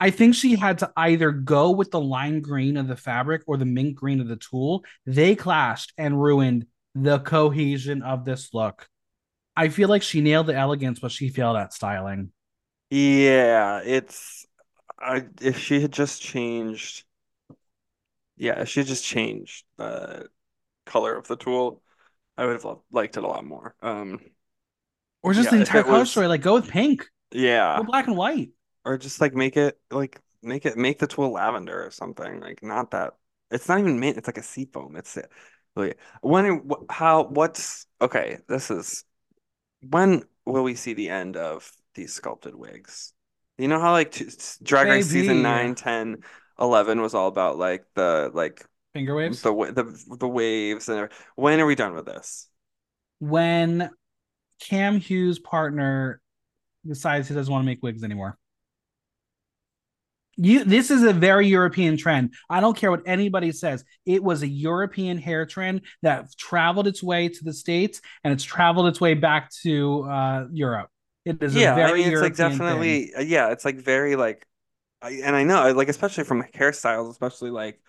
I think she had to either go with the lime green of the fabric or the mint green of the tulle. They clashed and ruined the cohesion of this look. I feel like she nailed the elegance, but she failed at styling. Yeah, it's I if she had just changed yeah, if she just changed the color of the tool, I would have loved, liked it a lot more. Um Or just Yeah, the entire color was- story. Like go with pink. yeah, Go black and white. or just like make it like make it make the tool lavender or something. Like not that it's not even mint, it's like a seafoam. It's like when wh- how what's okay, this is when will we see the end of these sculpted wigs? You know how like t Drag Race season Baby. 9, 10, 11 was all about like the like Finger waves. the the the waves and everything. when are we done with this? when Cam Hughes' partner decides he doesn't want to make wigs anymore. You this is a very European trend. I don't care what anybody says. It was a European hair trend that traveled its way to the States and it's traveled its way back to uh, Europe. It is Yeah, a very I mean it's like European thing. definitely uh, yeah, it's like very like and I know like especially from hairstyles, especially like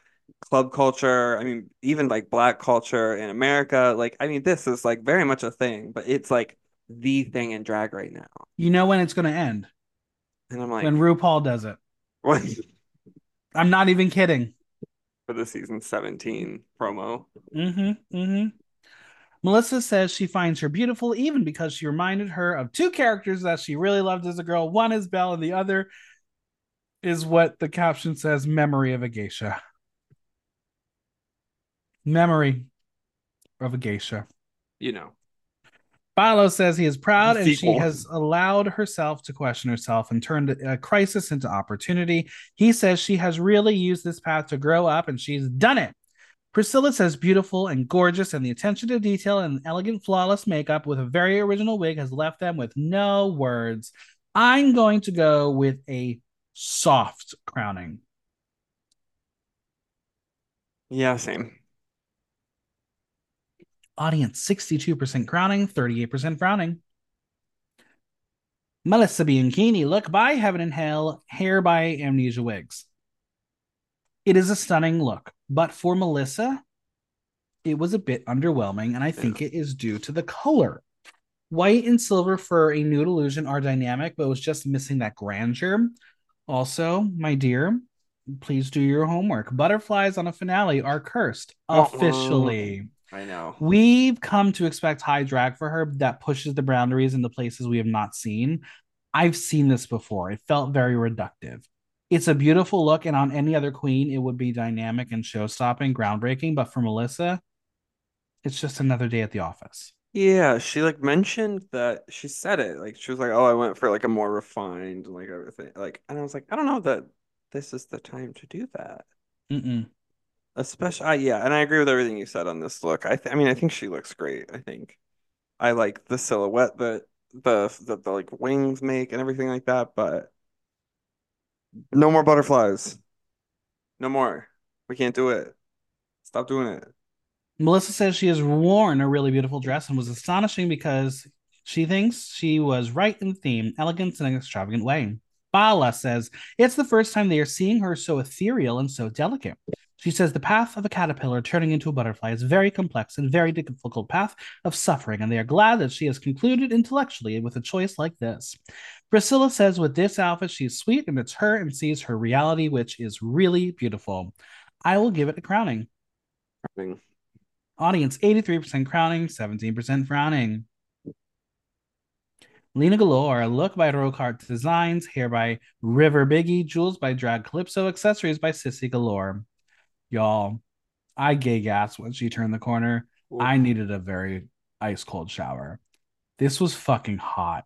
club culture, I mean even like black culture in America, like I mean this is like very much a thing, but it's like the thing in drag right now. You know when it's going to end? And I'm like, when RuPaul does it. What [laughs] I'm not even kidding. for the season 17 promo? Mm-hmm. Mm-hmm. Melissa says she finds her beautiful even because she reminded her of two characters that she really loved as a girl. One is Belle, and the other is what the caption says memory of a geisha. Memory of a geisha. You know, Philo says he is proud and she has allowed herself to question herself and turned a crisis into opportunity. He says she has really used this path to grow up and she's done it. Priscilla says beautiful and gorgeous, and the attention to detail and elegant, flawless makeup with a very original wig has left them with no words. I'm going to go with a soft crowning. yeah, same. Audience 62% crowning, 38% frowning. Melissa Bianchini, look by Heaven and Hell, hair by Amnesia Wigs. It is a stunning look, but for Melissa, it was a bit underwhelming, and I think it is due to the color. White and silver for a nude illusion are dynamic, but it was just missing that grandeur. Also, my dear, please do your homework. Butterflies on a finale are cursed officially. I know. We've come to expect high drag for her that pushes the boundaries into places we have not seen. I've seen this before. It felt very reductive. It's a beautiful look, and on any other queen, it would be dynamic and show stopping, groundbreaking. But for Melissa, it's just another day at the office. Yeah, she like mentioned that she said it. Like she was like, "Oh, I went for like a more refined, like everything." Like, and I was like, I don't know that this is the time to do that. Mm-mm. Especially, I, yeah, and I agree with everything you said on this look. I, th I mean, I think she looks great. I think I like the silhouette that the that the like wings make and everything like that. But no more butterflies. No more. We can't do it. Stop doing it. Melissa says she has worn a really beautiful dress and was astonishing because she thinks she was right in the theme, elegance in an extravagant way. Bala says it's the first time they are seeing her so ethereal and so delicate. She says the path of a caterpillar turning into a butterfly is a very complex and very difficult path of suffering, and they are glad that she has concluded intellectually with a choice like this. Priscilla says with this outfit, she's sweet and it's her and sees her reality, which is really beautiful. I will give it a crowning. Mean, Audience 83% crowning, 17% frowning. Lina Galore, a look by Rocart Designs, hair by River Biggie, jewels by Drag Calypso, accessories by Sissy Galore. Y'all, I gay gas when she turned the corner. I needed a very ice cold shower. This was fucking hot.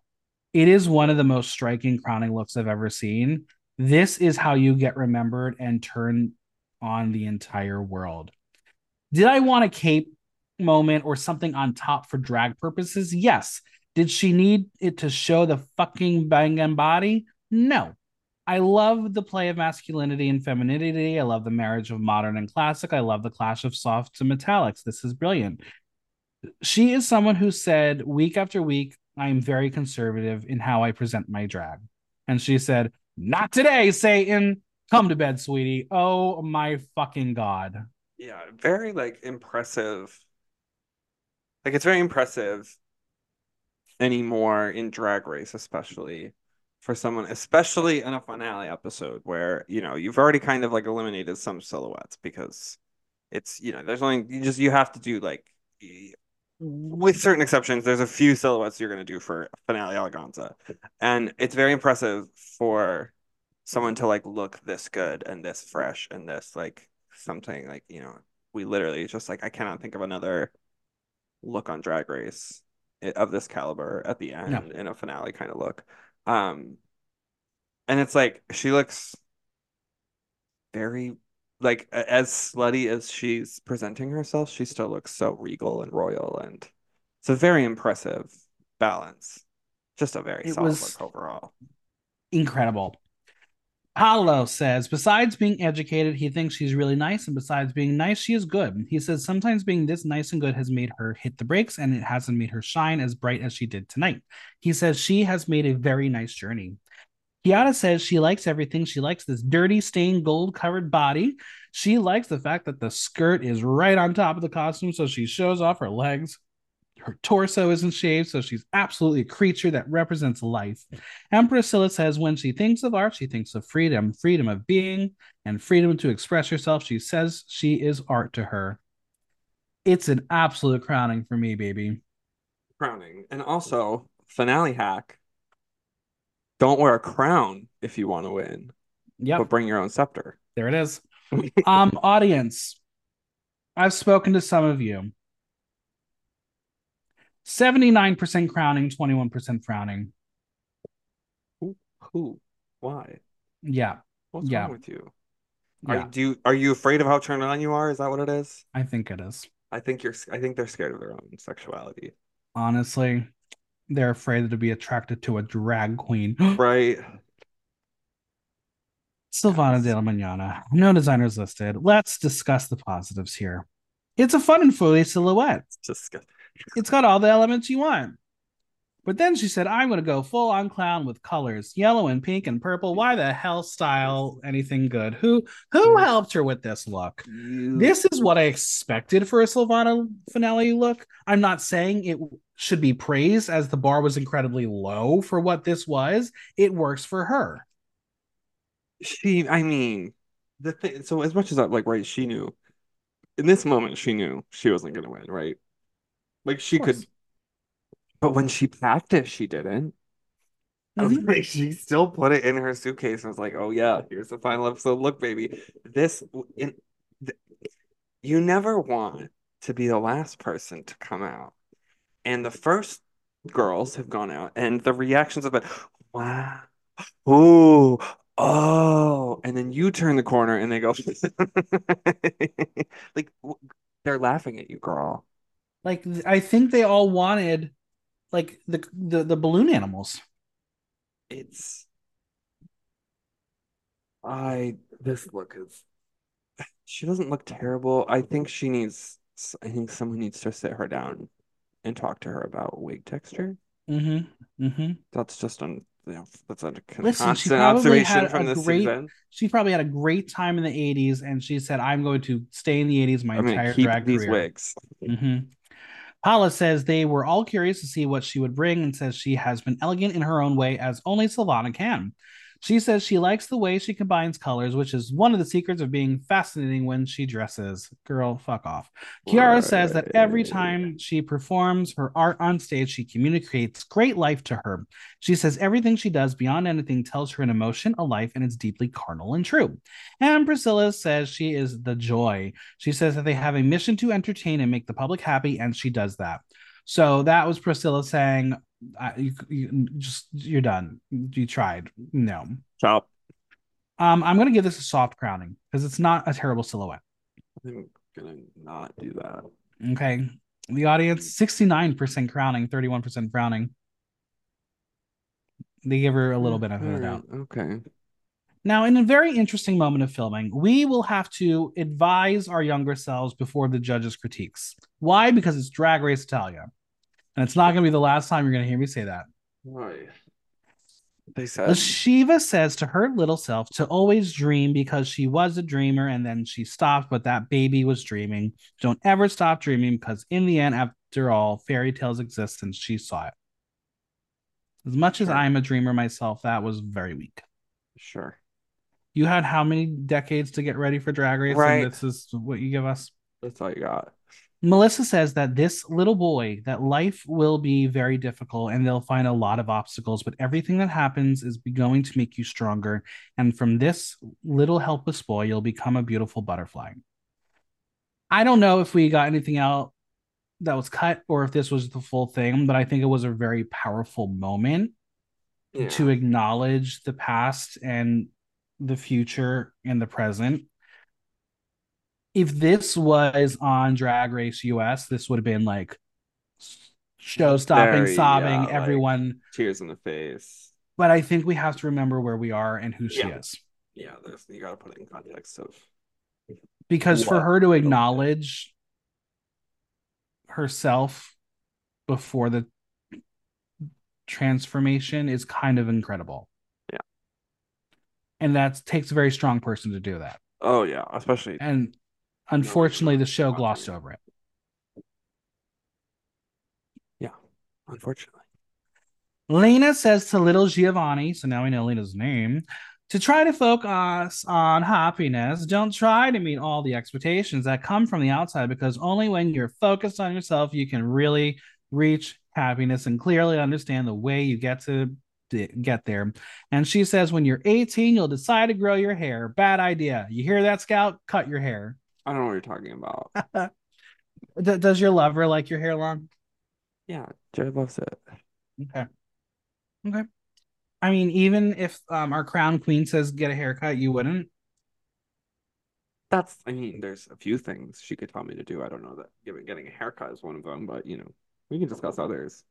It is one of the most striking crowning looks I've ever seen. This is how you get remembered and turn on the entire world. Did I want a cape moment or something on top for drag purposes? Yes. Did she need it to show the fucking bang banging body? No. I love the play of masculinity and femininity. I love the marriage of modern and classic. I love the clash of softs and metallics. This is brilliant. She is someone who said week after week, I am very conservative in how I present my drag. And she said, Not today, Satan. Come to bed, sweetie. Oh my fucking God. Yeah, very like impressive. Like it's very impressive anymore in Drag Race, especially for someone, especially in a finale episode where, you know, you've already kind of like eliminated some silhouettes because it's, you know, there's only you just you have to do like with certain exceptions, there's a few silhouettes you're gonna do for finale eleganza. And it's very impressive for someone to like look this good and this fresh and this like something like, you know, we literally just like I cannot think of another look on Drag Race eh, of this caliber at the end No. in a finale kind of look. Um, and it's like she looks very like as slutty as she's presenting herself, she still looks so regal and royal, and it's a very impressive balance. Just a very It solid look overall. incredible. Paolo says, besides being educated, he thinks she's really nice, and besides being nice, she is good. He says sometimes being this nice and good has made her hit the brakes, and it hasn't made her shine as bright as she did tonight. He says she has made a very nice journey. Chiara says she likes everything. She likes this dirty, stained, gold covered body. She likes the fact that the skirt is right on top of the costume, so she shows off her legs. Her torso isn't shaved, so she's absolutely a creature that represents life. And Priscilla says when she thinks of art, she thinks of freedom, freedom of being, and freedom to express herself. She says she is art to her. It's an absolute crowning for me, baby. Crowning. And also, finale hack. Don't wear a crown if you want to win. Yep. But bring your own scepter. There it is. [laughs] um, audience, I've spoken to some of you. 79% crowning, 21% frowning. Who? Who? Why? Yeah. What's Yeah. wrong with you? Are Yeah. you do you, are you afraid of how turned on you are? Is that what it is? I think it is. I think you're I think they're scared of their own sexuality. Honestly, they're afraid to be attracted to a drag queen. [gasps] Right? Silvana Yes. de la Manana. No designers listed. Let's discuss the positives here. It's a fun and furry silhouette. It's just It's got all the elements you want. But then she said, I'm going to go full on clown with colors, yellow and pink and purple. Why the hell style anything good? Who who mm. helped her with this look? you This is what I expected for a Silvana finale look. I'm not saying it should be praised as the bar was incredibly low for what this was. It works for her. she I mean the thing so as much as I like right she knew in this moment she knew she wasn't gonna win, right? Like she could but when she practiced she didn't. Mhm. like, she still put it in her suitcase and was like, "Oh yeah, here's the final episode. Look, baby, this in th you never want to be the last person to come out, and the first girls have gone out, and the reactions have been, wow, ooh, oh, and then you turn the corner and they go, [laughs] like they're laughing at you, girl. Like I think they all wanted like the the, the balloon animals. It's I this look is she doesn't look terrible. I think she needs I think someone needs to sit her down and talk to her about wig texture. Mm-hmm. Mm-hmm. That's just on you know, that's a Listen, she constant probably observation had from a this great- season. She probably had a great time in the 80s and she said, I'm going to stay in the 80s my I'm entire keep drag these career. wigs. hmm Paula says they were all curious to see what she would bring and says she has been elegant in her own way as only Silvana can. She says she likes the way she combines colors, which is one of the secrets of being fascinating when she dresses. Girl, fuck off. Chiara says that every time she performs her art on stage, she communicates great life to her. She says everything she does beyond anything tells her an emotion, a life, and it's deeply carnal and true. And Priscilla says she is the joy. She says that they have a mission to entertain and make the public happy, and she does that. So that was Priscilla saying, I, you, you just you're done. You tried. No. Chop. Um, I'm gonna give this a soft crowning because it's not a terrible silhouette. I'm gonna not do that. Okay. The audience 69% crowning, 31% frowning. They give her a little bit of the doubt. Alright, Okay. Now, in a very interesting moment of filming, we will have to advise our younger selves before the judges' critiques. Why? Because it's Drag Race Italia. And it's not going to be the last time you're going to hear me say that. Why? They said Shiva says to her little self to always dream because she was a dreamer and then she stopped, but that baby was dreaming. Don't ever stop dreaming because, in the end, after all, fairy tales exist and she saw it. As much as I'm a dreamer myself, that was very weak. sure. You had how many decades to get ready for Drag Race? Right. And this is what you give us. That's all you got. Melissa says that this little boy, that life will be very difficult and they'll find a lot of obstacles, but everything that happens is going to make you stronger. And from this little helpless boy, you'll become a beautiful butterfly. I don't know if we got anything out that was cut or if this was the full thing, but I think it was a very powerful moment Yeah. to acknowledge the past and the future and the present. If this was on Drag Race US, this would have been like show stopping, sobbing, yeah, like- everyone. Tears in the face. But I think we have to remember where we are and who she Yeah. is. Yeah, you gotta put it in context of Because for her to acknowledge herself before the transformation is kind of incredible. Yeah. And that takes a very strong person to do that. oh yeah, especially And unfortunately, the show glossed over it. Yeah, unfortunately. Lina says to little Giovanni, so now we know Lina's name, to try to focus on happiness. Don't try to meet all the expectations that come from the outside because only when you're focused on yourself, you can really reach happiness and clearly understand the way you get to get there. And she says, when you're 18, you'll decide to grow your hair. Bad idea. You hear that, Scout? Cut your hair. I don't know what you're talking about. [laughs] Does your lover like your hair long? Yeah, Jared loves it. Okay. Okay. I mean, even if um, our crown queen says get a haircut, you wouldn't. That's, I mean, there's a few things she could tell me to do. I don't know that getting getting a haircut is one of them, but you know, we can discuss others.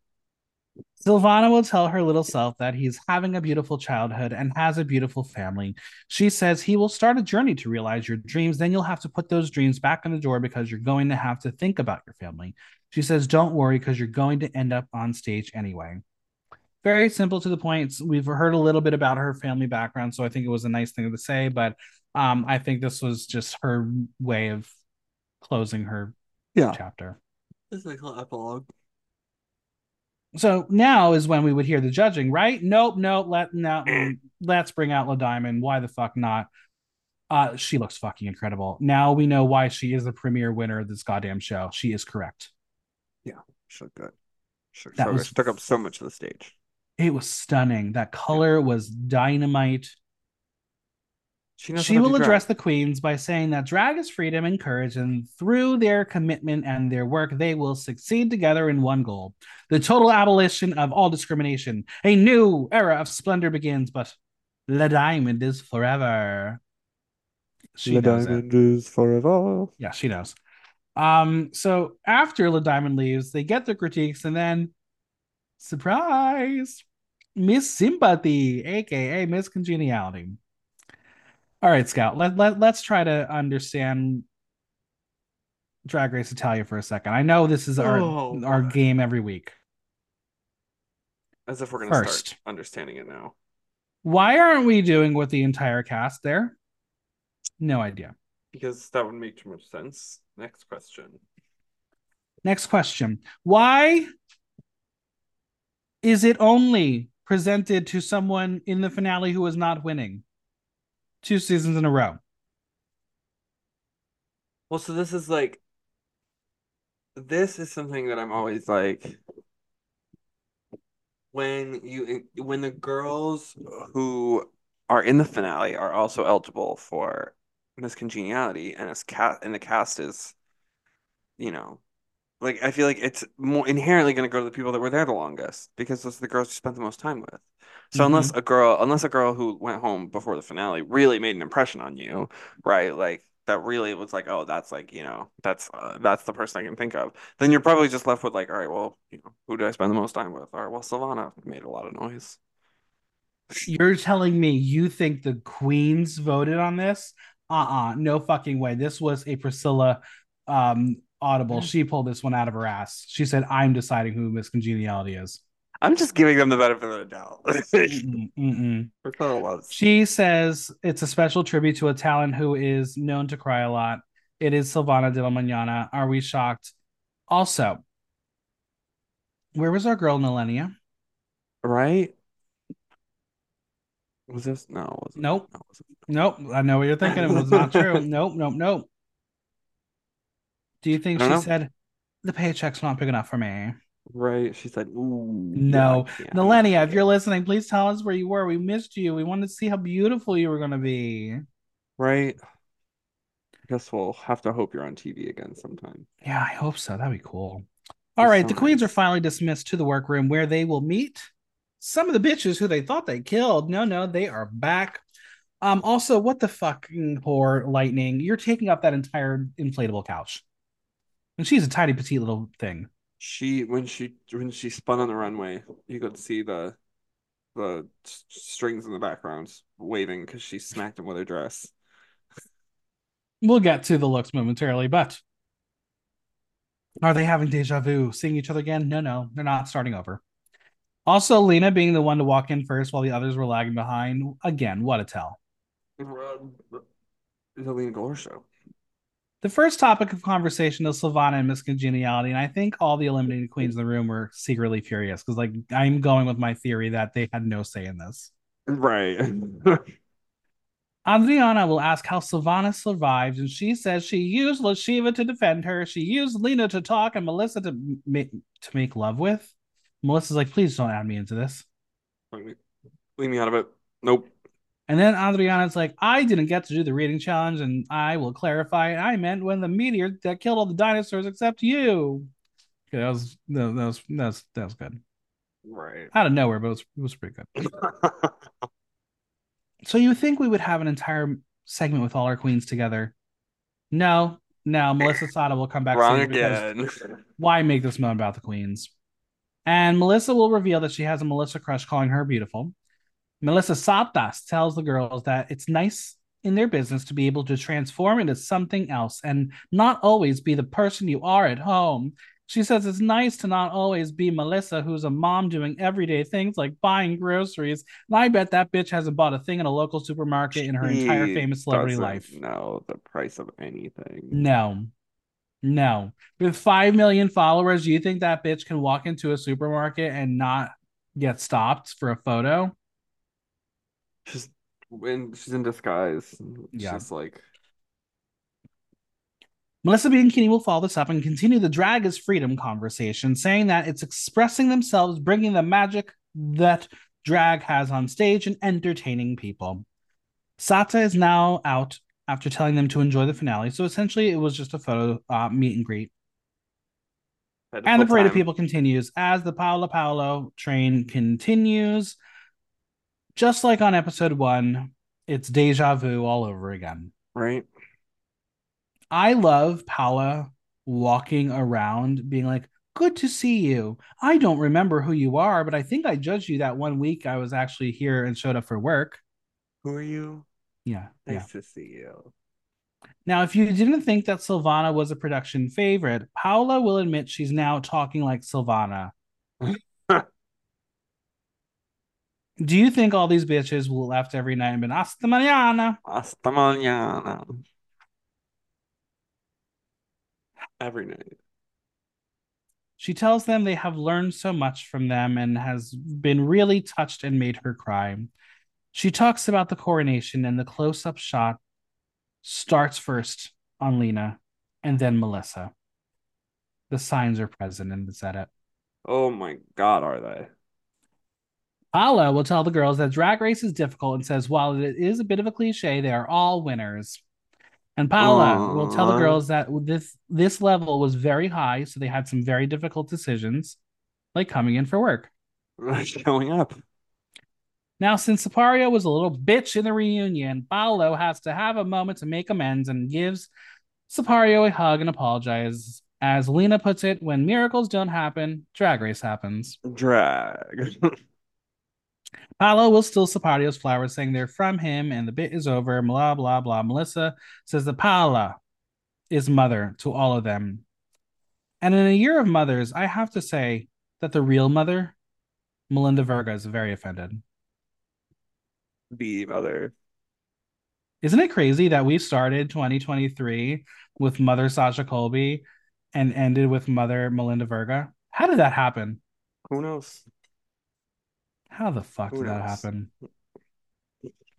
Silvana will tell her little self that he's having a beautiful childhood and has a beautiful family. She says he will start a journey to realize your dreams. Then you'll have to put those dreams back in the door because you're going to have to think about your family. She says, Don't worry because you're going to end up on stage anyway very simple to the point. We've heard a little bit about her family background, so I think it was a nice thing to say. But um, I think this was just her way of closing her yeah. chapter. It's like an epilogue. So now is when we would hear the judging, right? Nope, nope. Let no, [clears throat] let's bring out La Diamond. Why the fuck not? Uh, she looks fucking incredible. Now we know why she is the premier winner of this goddamn show. She is correct. Yeah, she looked good. She, that so was, took up so much of the stage it was stunning. That color was dynamite. She, she will address the queens by saying that drag is freedom and courage, and through their commitment and their work, they will succeed together in one goal the total abolition of all discrimination. A new era of splendor begins, but La Diamond is forever. She La Diamond it. is forever. Yeah, she knows. Um, so after La Diamond leaves, they get their critiques, and then surprise, Miss Sympathy, aka Miss Congeniality. All right, Scout. Let, let let's try to understand Drag Race Italia for a second. I know this is our oh, our game every week. As if we're gonna start understanding it now. Why aren't we doing with the entire cast there? No idea. Because that would make too much sense. Next question. Next question. Why is it only presented to someone in the finale who is not winning two seasons in a row. Well, so this is like this is something that I'm always like when you when the girls who are in the finale are also eligible for Miss Congeniality and as cat and the cast is you know like I feel like it's more inherently going to go to the people that were there the longest because those are the girls you spent the most time with. So mm-hmm. unless a girl, unless a girl who went home before the finale really made an impression on you, right? Like that really was like, oh, that's like you know, that's uh, that's the person I can think of. Then you're probably just left with like, all right, well, you know, who do I spend the most time with? All right, well, Silvana made a lot of noise. You're telling me you think the queens voted on this? Uh-uh, no fucking way. This was a Priscilla um Audible. Mm. She pulled this one out of her ass. She said, "I'm deciding who Miss Congeniality is." I'm just giving them the benefit of the doubt. [laughs] She says it's a special tribute to a talent who is known to cry a lot. It is Silvana de la Mañana. Are we shocked? Also, where was our girl Nilenia? Right? Was this no? Was nope. No, nope. I know what you're thinking. It was not true. [laughs] nope. Nope. Nope. Do you think she know. said the paycheck's not big enough for me? Right. She said, Ooh. No. Yeah, if you're listening, please tell us where you were. We missed you. We wanted to see how beautiful you were going to be. Right. I guess we'll have to hope you're on TV again sometime. Yeah, I hope so. That'd be cool. All right, so the nice. queens are finally dismissed to the workroom where they will meet some of the bitches who they thought they killed. No, no, they are back. Um, also, what the fucking poor lightning? You're taking up that entire inflatable couch. And she's a tiny petite little thing. She when she when she spun on the runway, you could see the the strings in the background waving because she smacked him with her dress. We'll get to the looks momentarily, but are they having deja vu, seeing each other again? No, no, they're not starting over. Also, Lina being the one to walk in first while the others were lagging behind. Again, what a tell. It's a Lina Gore show. The first topic of conversation is Silvana and Miss Congeniality, and I think all the eliminated queens in the room were secretly furious because, like, I'm going with my theory that they had no say in this. Right. Adriana will ask how Silvana survived, and she says she used La Sheeva to defend her. She used Lena to talk and Melissa to make to make love with. Melissa's like, please don't add me into this. Leave me out of it. Nope. And then Adriana's like, I didn't get to do the reading challenge, and I will clarify. I meant when the meteor that killed all the dinosaurs except you. Okay, that was that was that was that was good. Right. Out of nowhere, but it was, it was pretty good. [laughs] so you think we would have an entire segment with all our queens together? No, no. Melissa Satta will come back. Wrong again. [laughs] Why make this moment about the queens? And Melissa will reveal that she has a Melissa crush, calling her beautiful. Melissa Satas tells the girls that it's nice in their business to be able to transform into something else and not always be the person you are at home. She says it's nice to not always be Melissa, who's a mom doing everyday things like buying groceries. And I bet that bitch hasn't bought a thing in a local supermarket in her entire famous celebrity life. know the price of anything. No. No. With 5 million followers, you think that bitch can walk into a supermarket and not get stopped for a photo? She's when she's in disguise. Yeah. She's like Melissa Bianchini will follow this up and continue the drag is freedom conversation, saying that it's expressing themselves, bringing the magic that drag has on stage and entertaining people. Satta is now out after telling them to enjoy the finale. So essentially, it was just a photo uh, meet and greet. And the parade of people continues as the Paolo Paolo train continues. Just like on episode one, it's deja vu all over again. right? I love Paola walking around being like, Good to see you. I don't remember who you are, but I think I judged you that one week I was actually here and showed up for work. Who are you? Yeah. Nice Yeah. to see you. Now, if you didn't think that Silvana was a production favorite, Paola will admit she's now talking like Silvana. [laughs] Do you think all these bitches will left every night and been hasta mañana? Hasta mañana. Every night. She tells them they have learned so much from them and has been really touched and made her cry. She talks about the coronation, and the close up shot starts first on Lina and then Melissa. The signs are present in this edit. Oh my god, are they? Paola will tell the girls that drag race is difficult and says while it is a bit of a cliche, they are all winners. And Paola will tell the girls that this this level was very high, so they had some very difficult decisions, like coming in for work. [laughs] Showing up. Now, since Sypario was a little bitch in the reunion, Paolo has to have a moment to make amends and gives Sypario a hug and apologizes. As Lina puts it, when miracles don't happen, drag race happens. Drag. [laughs] Paolo will steal Sypario's flowers, saying they're from him and the bit is over, blah, blah, blah. Melissa says that Paola is mother to all of them. And in a year of mothers, I have to say that the real mother, Melinda Verga, is very offended. Be mother. Isn't it crazy that we started 2023 with Mother Sasha Colby and ended with Mother Melinda Verga? How did that happen? Who knows? How the fuck Who did that happen?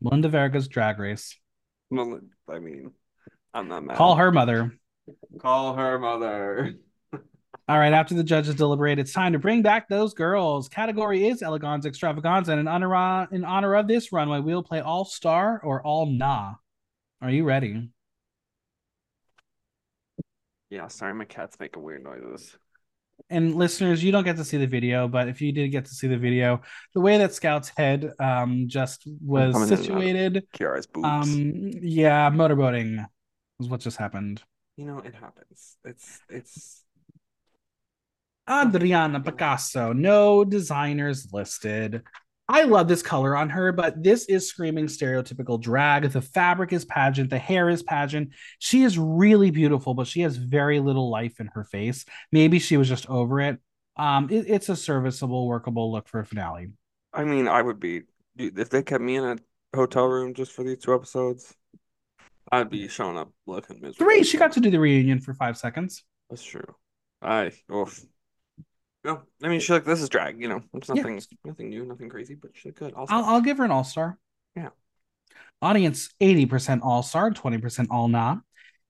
Melinda Verga's drag race. Well, I mean, I'm not mad. Call her mother. Call her mother. All right, after the judges deliberate, it's time to bring back those girls. Category is Elegance Extravaganza, and in honor, in honor of this runway, we'll play All Star or All Nah. Are you ready? Yeah, sorry, my cat's making weird noises. And listeners, you don't get to see the video, but if you did get to see the video, the way that Scout's head um just was coming in and out of- situated, Chiara's boobs. um yeah, motorboating is what just happened. you know, it happens. It's it's Adriana Picasso, no designers listed. I love this color on her, but this is screaming stereotypical drag. The fabric is pageant, the hair is pageant. She is really beautiful, but she has very little life in her face. Maybe she was just over it. Um, it- it's a serviceable, workable look for a finale. I mean, I would be if they kept me in a hotel room just for these two episodes, I'd be showing up looking miserable. Three, she got to do the reunion for five seconds. That's true. I oof. No, I mean she like this is drag, you know. It's Yeah. nothing nothing new, nothing crazy, but she looked good. Also, I'll, I'll give her an all star. Yeah. Audience 80% all star, 20% all nah.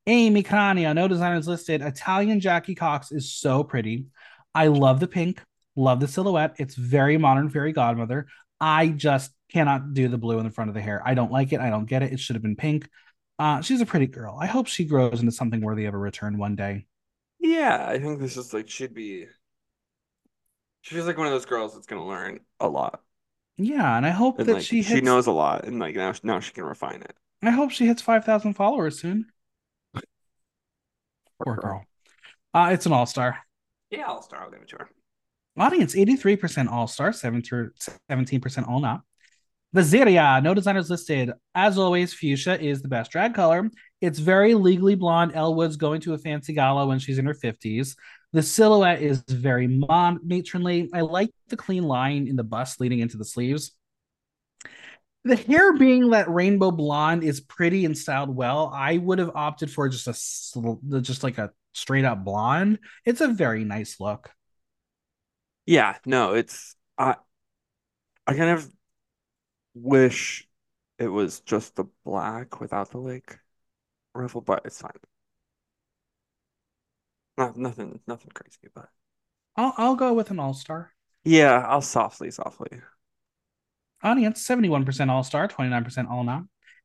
Amy Kanya, no designers listed. Italian Jackie Cox is so pretty. I love the pink, love the silhouette. It's very modern fairy godmother. I just cannot do the blue in the front of the hair. I don't like it. I don't get it. It should have been pink. Uh, she's a pretty girl. I hope she grows into something worthy of a return one day. yeah, I think this is like she'd be she's like one of those girls that's gonna learn a lot. Yeah, and I hope And that like she she knows a lot and like now now she can refine it. I hope she hits five thousand followers soon. [laughs] Poor girl. Uh, it's an all star. Yeah, all star. I'll give it to her. Audience 83% all star, 17% all not. Viziria, no designers listed. As always, fuchsia is the best drag color. It's very legally blonde. Elle Woods going to a fancy gala when she's in her 50s. The silhouette is very mon- matronly. I like the clean line in the bust leading into the sleeves. The hair being that rainbow blonde is pretty and styled well. I would have opted for just a just like a straight up blonde. It's a very nice look. Yeah, no, it's I I kind of wish it was just the black without the like ruffle, but it's fine. Not nothing nothing crazy, but I'll I'll go with an all star. yeah, I'll softly, softly. Audience 71% all star, 29% all not.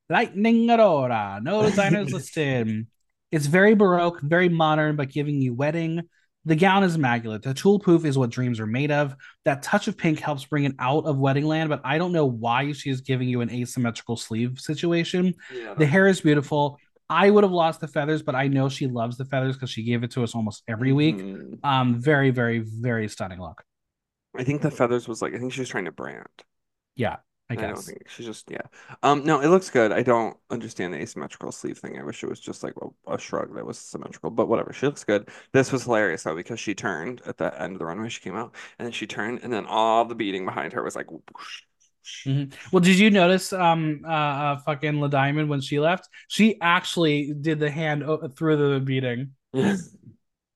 Lightning Aurora, no [laughs] designers listed. It's very baroque, very modern, but giving you wedding. The gown is immaculate. The tulle poof is what dreams are made of. That touch of pink helps bring it out of wedding land, but I don't know why she is giving you an asymmetrical sleeve situation. Yeah, The hair is beautiful. I would have lost the feathers, but I know she loves the feathers because she gave it to us almost every week. Mhm. Um, very, very, very stunning look. I think the feathers was like I think she was trying to brand. Yeah, I I don't guess. think she's just yeah. Um, no, it looks good. I don't understand the asymmetrical sleeve thing. I wish it was just like a, a shrug that was symmetrical, but whatever. She looks good. This was hilarious though because she turned at the end of the runway. She came out and then she turned, and then all the beating behind her was like. whoosh, Mhm. Well, did you notice um uh, uh fucking La Diamond when she left? She actually did the hand o- through the beating. [laughs]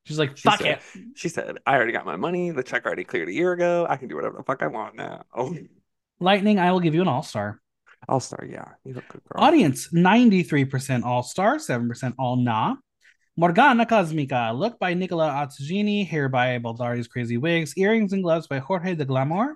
She's like, She "Fuck said- it." She said, "I already got my money. The check already cleared a year ago. I can do whatever the fuck I want now." Oh, Lightning, I will give you an all-star. All star. Yeah, you look good, girl. Audience 93% all-star, 7% all nah. Morgana Cosmica, look by Nicola Azzagini, hair by Baldari's Crazy Wigs, earrings and gloves by Jorge de Glamour.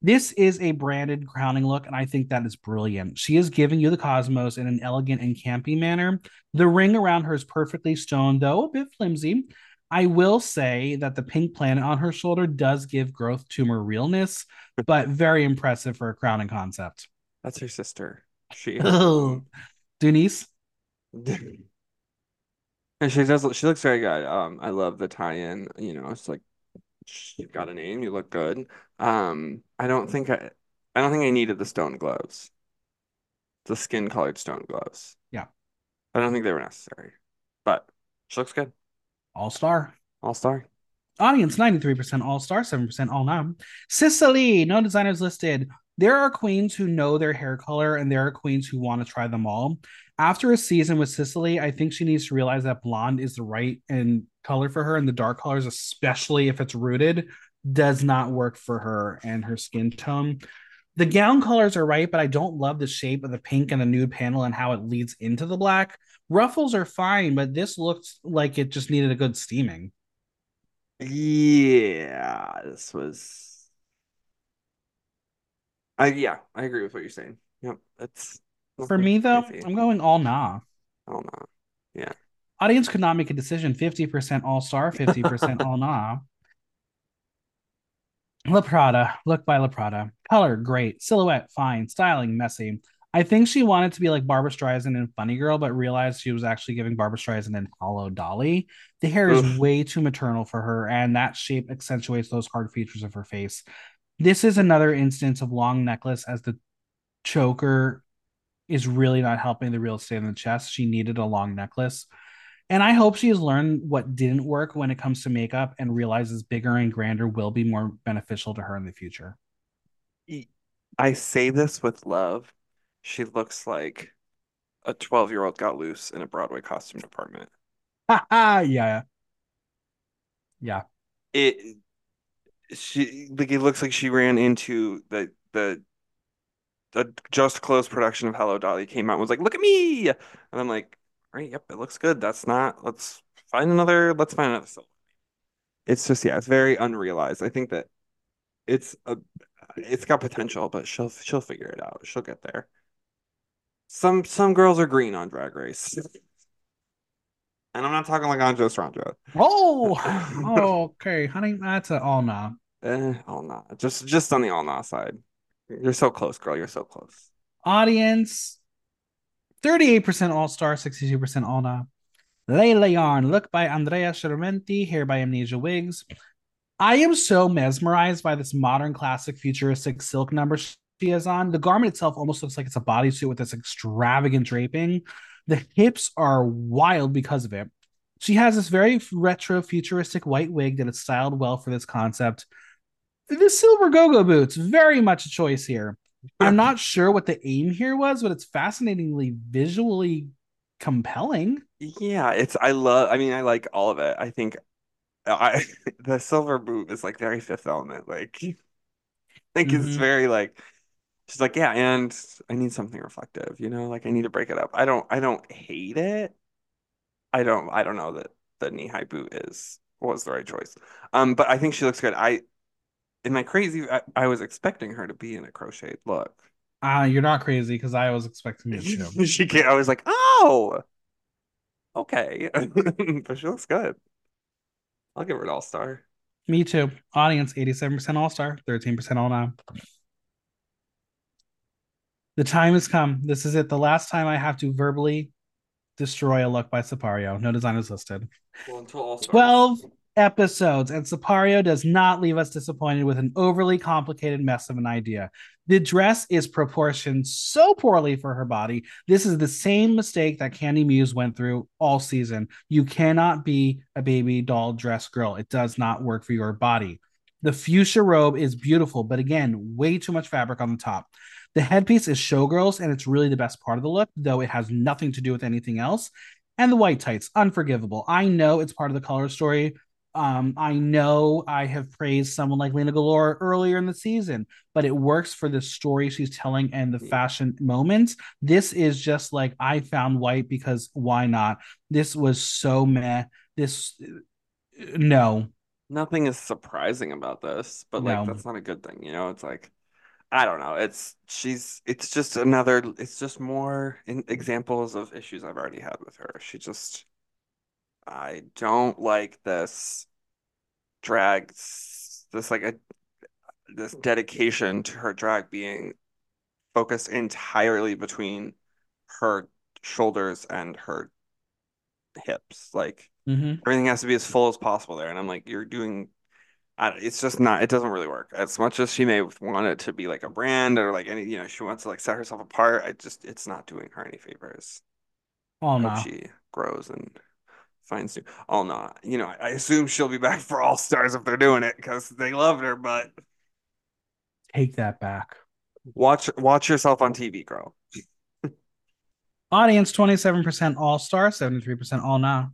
This is a branded crowning look, and I think that is brilliant. She is giving you the cosmos in an elegant and campy manner. The ring around her is perfectly stoned, though a bit flimsy. I will say that the pink planet on her shoulder does give growth tumor realness, but [laughs] very impressive for a crowning concept. That's her sister. She. [laughs] Denise, [laughs] And she does. She looks very good. Um, I love the tie-in. You know, it's like you've got a name. You look good. Um, I don't think I. I don't think I needed the stone gloves. The skin-colored stone gloves. Yeah. I don't think they were necessary, but she looks good. all star. All star. Audience 93% all star, 7% all non. Sicily, no designers listed. There are queens who know their hair color and there are queens who want to try them all. After a season with Sicily, I think she needs to realize that blonde is the right and color for her, and the dark colors, especially if it's rooted, does not work for her and her skin tone. The gown colors are right, but I don't love the shape of the pink and the nude panel and how it leads into the black. Ruffles are fine, but this looks like it just needed a good steaming. Yeah, this was. I yeah, I agree with what you're saying. Yep, that's For me, though. I'm going all nah. I don't. Yeah. Audience could not make a decision 50% all star, 50% all nah. La Prada, look by La Prada. Color, great. Silhouette, fine. Styling, messy. I think she wanted to be like Barbra Streisand in Funny Girl, but realized she was actually giving Barbra Streisand in Hello Dolly. The hair is way too maternal for her, and that shape accentuates those hard features of her face. This is another instance of long necklace as the choker is really not helping the real estate in the chest. She needed a long necklace. And I hope she has learned what didn't work when it comes to makeup and realizes bigger and grander will be more beneficial to her in the future. I say this with love. She looks like a 12 year old got loose in a Broadway costume department. Ha [laughs] ha. Yeah. Yeah. It she like it looks like she ran into the the the just closed production of Hello Dolly came out and was like, look at me. And I'm like, right, yep, it looks good. That's not let's find another let's find another silver. It's just yeah, it's very unrealized. I think that it's a it's got potential, but she'll she'll figure it out. She'll get there. Some some girls are green on Drag Race. And I'm not talking like Anjo Strandra. Oh, [laughs] okay, honey, that's an all nah. Eh, all nah. Just just on the all nah side. You're so close, girl. You're so close. Audience 38% all star, 62% all nah. Layla Yarn, look by Andrea Schermenti, hair by Amnesia Wigs. I am so mesmerized by this modern classic futuristic silk number she has on. The garment itself almost looks like it's a bodysuit with this extravagant draping. The hips are wild because of it. She has this very retro futuristic white wig that is styled well for this concept. The silver go-go boots, very much a choice here. I'm not sure what the aim here was, but it's fascinatingly visually compelling. Yeah, it's I love I mean I like all of it. I think I [laughs] the silver boot is like very fifth element. Like [laughs] I think mm-hmm. it's very like she's like, yeah, and I need something reflective, you know, like I need to break it up. I don't I don't hate it. I don't I don't know that the knee high boot is was the right choice. Um, but I think she looks good. I am I crazy? I, I was expecting her to be in a crocheted look. Ah, uh, you're not crazy because I was expecting it too. [laughs] she can't. I was like, oh, okay, [laughs] but she looks good. I'll give her an all star. Me too. Audience 87% all star, 13% all now. The time has come. This is it. The last time I have to verbally destroy a look by Sypario. No designers listed. Well, until all 12 episodes, and Sypario does not leave us disappointed with an overly complicated mess of an idea. The dress is proportioned so poorly for her body. This is the same mistake that Candy Muse went through all season. You cannot be a baby doll dress girl, it does not work for your body. The fuchsia robe is beautiful, but again, way too much fabric on the top. The headpiece is showgirls, and it's really the best part of the look, though it has nothing to do with anything else. And the white tights, unforgivable. I know it's part of the color story, um, I know I have praised someone like Lina Galore earlier in the season, but it works for the story she's telling and the fashion moments. This is just like I found white because why not? This was so meh. This no. Nothing is surprising about this, but like no. that's not a good thing, you know? It's like I don't know. It's she's it's just another it's just more examples of issues I've already had with her. She just I don't like this drag this like a this dedication to her drag being focused entirely between her shoulders and her hips. Like mm-hmm. everything has to be as full as possible there. And I'm like, you're doing it's just not it doesn't really work as much as she may want it to be like a brand or like any you know she wants to like set herself apart i just it's not doing her any favors oh no she grows and finds new. Oh no, you know, I assume she'll be back for All Stars if they're doing it because they loved her. But take that back. Watch watch yourself on TV, girl. Audience twenty seven percent All Star, seventy three percent All Now.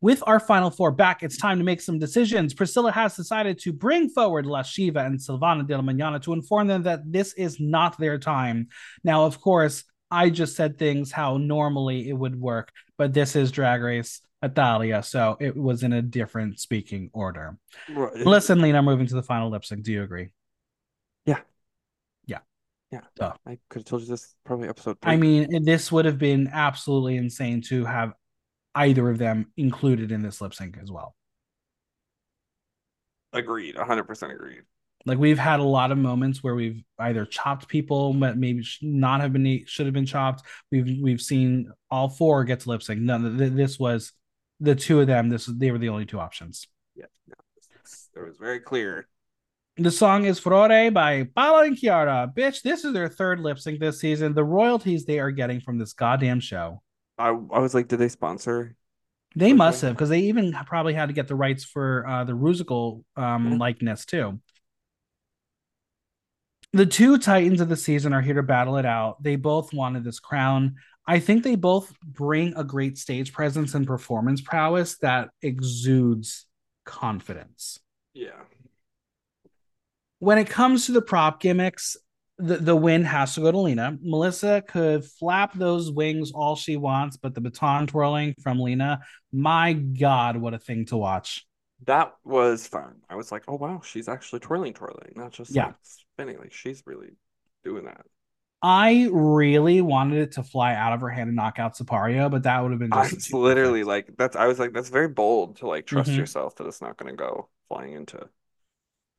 With our final four back, it's time to make some decisions. Priscilla has decided to bring forward La Sheeva and Silvana de la Mañana to inform them that this is not their time. Now, of course, I just said things how normally it would work, but this is Drag Race Italia, so it was in a different speaking order. Right. Listen, Lina, moving to the final lip sync. Do you agree? Yeah. Yeah. Yeah. So, I could have told you this probably episode three. I mean, this would have been absolutely insane to have either of them included in this lip sync as well. Agreed. 100% agreed. Like we've had a lot of moments where we've either chopped people, but maybe not have been should have been chopped. We've we've seen all four get to lip sync. None. This was the two of them. This they were the only two options. Yeah, no, it was very clear. The song is Furore by Paola and Chiara. Bitch, this is their third lip sync this season. The royalties they are getting from this goddamn show. I I was like, did they sponsor? They must have because they even probably had to get the rights for uh, the Rusical um, likeness too the two titans of the season are here to battle it out. They both wanted this crown. I think they both bring a great stage presence and performance prowess that exudes confidence. Yeah. When it comes to the prop gimmicks, the, the win has to go to Lina. Melissa could flap those wings all she wants, but the baton twirling from Lina, my God, what a thing to watch. That was fun. I was like, oh wow, she's actually twirling, twirling, not just Yeah. like spinning. Like she's really doing that. I really wanted it to fly out of her hand and knock out Sypario, but that would have been just literally like, that's. I was like, that's very bold to like trust Mhm. yourself that it's not going to go flying into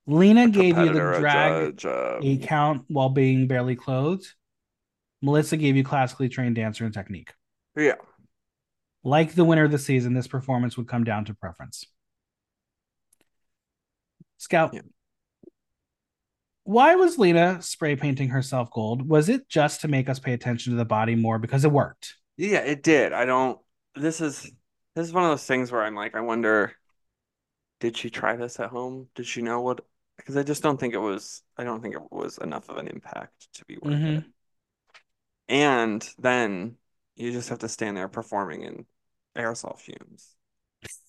Lina gave you the a drag judge. um, eight count while being barely clothed. Melissa gave you classically trained dancer and technique. yeah, Like the winner of the season, this performance would come down to preference. Scout, Yeah. why was Lina spray painting herself gold? Was it just to make us pay attention to the body more because it worked? yeah, it did. I don't. This is this is one of those things where I'm like, I wonder, did she try this at home? Did she know what? Because I just don't think it was. I don't think it was enough of an impact to be worth Mhm. it. And then you just have to stand there performing in aerosol fumes.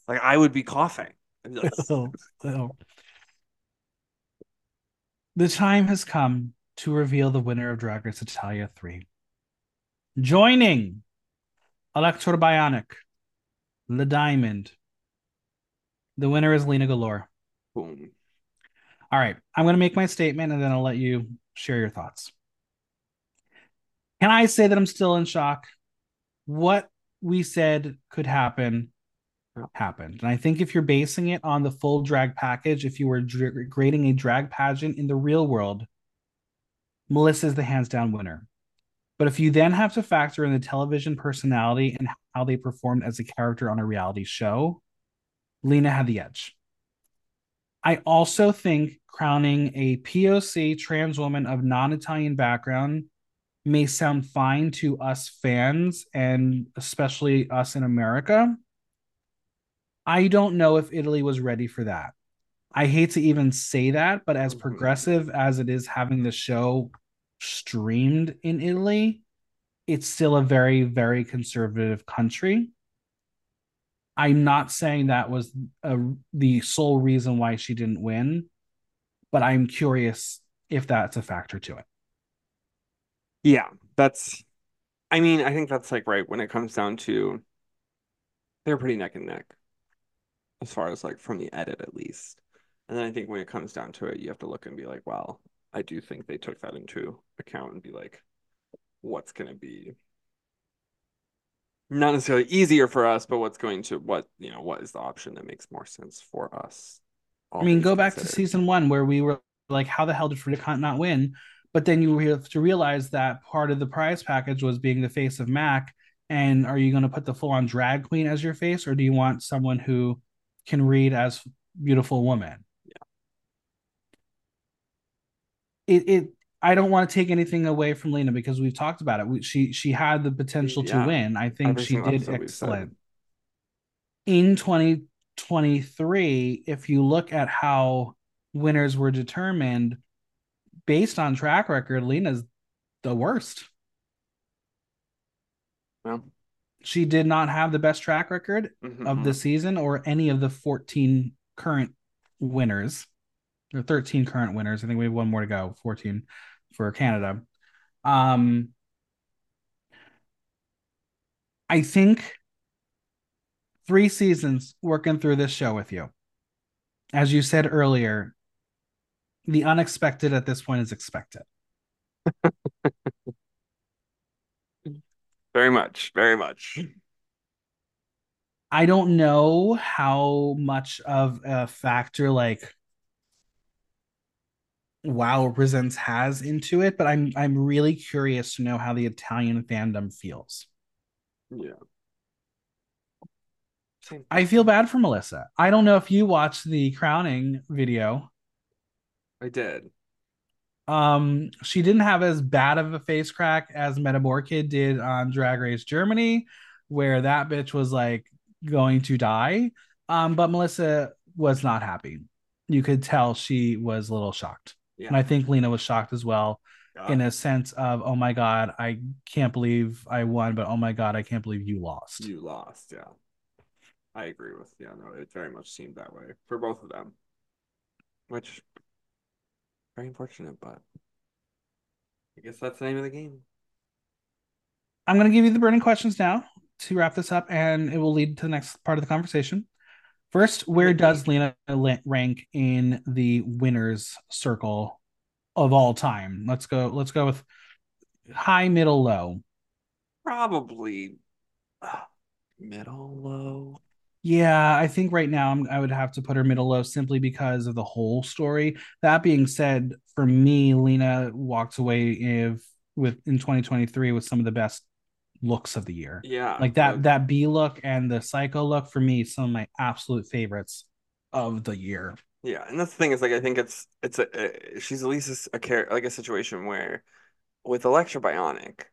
Like I would be coughing. Like, [laughs] Oh, oh. The time has come to reveal the winner of Drag Race Italia 3. Joining Elecktra Bionic, The Diamond. The winner is Lina Galore. boom. All right, I'm going to make my statement and then I'll let you share your thoughts. Can I say that I'm still in shock? What we said could happen. Happened. And I think if you're basing it on the full drag package, if you were dr- grading a drag pageant in the real world, Melissa is the hands down winner. But if you then have to factor in the television personality and how they performed as a character on a reality show, Lina had the edge. I also think crowning a POC trans woman of non Italian background may sound fine to us fans and especially us in America. I don't know if Italy was ready for that. I hate to even say that, but as Mhm. progressive as it is having the show streamed in Italy, it's still a very, very conservative country. I'm not saying that was a, the sole reason why she didn't win, but I'm curious if that's a factor to it. Yeah, that's. I mean, I think that's like right when it comes down to. They're pretty neck and neck, as far as like from the edit at least. And then I think when it comes down to it, you have to look and be like, well, I do think they took that into account and be like, what's going to be not necessarily easier for us, but what's going to what you know what is the option that makes more sense for us. I mean, go back to season one where we were like, how the hell did Farida Kant not win? But then you have to realize that part of the prize package was being the face of Mac. And are you going to put the full on drag queen as your face, or do you want someone who can read as beautiful woman? Yeah. It it I don't want to take anything away from Lina because we've talked about it. We, she she had the potential Yeah. to win. I think Every she did episode we've said. excellent. In 2023, if you look at how winners were determined based on track record, Lina's the worst. Well, She did not have the best track record mhm, of the season or any of the 14 current winners or 13 current winners. I think we have one more to go, 14 for Canada. Um, I think three seasons working through this show with you. As you said earlier, the unexpected at this point is expected. Very much, very much. I don't know how much of a factor like Wow Presents has into it, but I'm I'm really curious to know how the Italian fandom feels. Yeah. I feel bad for Melissa. I don't know if you watched the crowning video. I did. Um, she didn't have as bad of a face crack as Metamorkid did on Drag Race Germany, where that bitch was like going to die. Um, but Melissa was not happy. You could tell she was a little shocked. Yeah. And I think Lina was shocked as well. Yeah. in a sense of oh my god i can't believe i won but oh my god i can't believe you lost You lost, yeah. I agree with yeah, no, it very much seemed that way for both of them. Which very unfortunate, but I guess that's the name of the game. i'm going to give you the burning questions now to wrap this up and it will lead to the next part of the conversation first where does lina rank in the winners circle of all time let's go let's go with high middle low Probably uh, middle low. Yeah, I think right now I'm, I would have to put her middle low simply because of the whole story. That being said, for me, Lina walked away if with in 2023 with some of the best looks of the year. Yeah. Like that that B look and the psycho look for me, some of my absolute favorites of the year. Yeah, and that's the thing is like I think it's it's a, uh, she's at least a care like a situation where with Elecktra Bionic,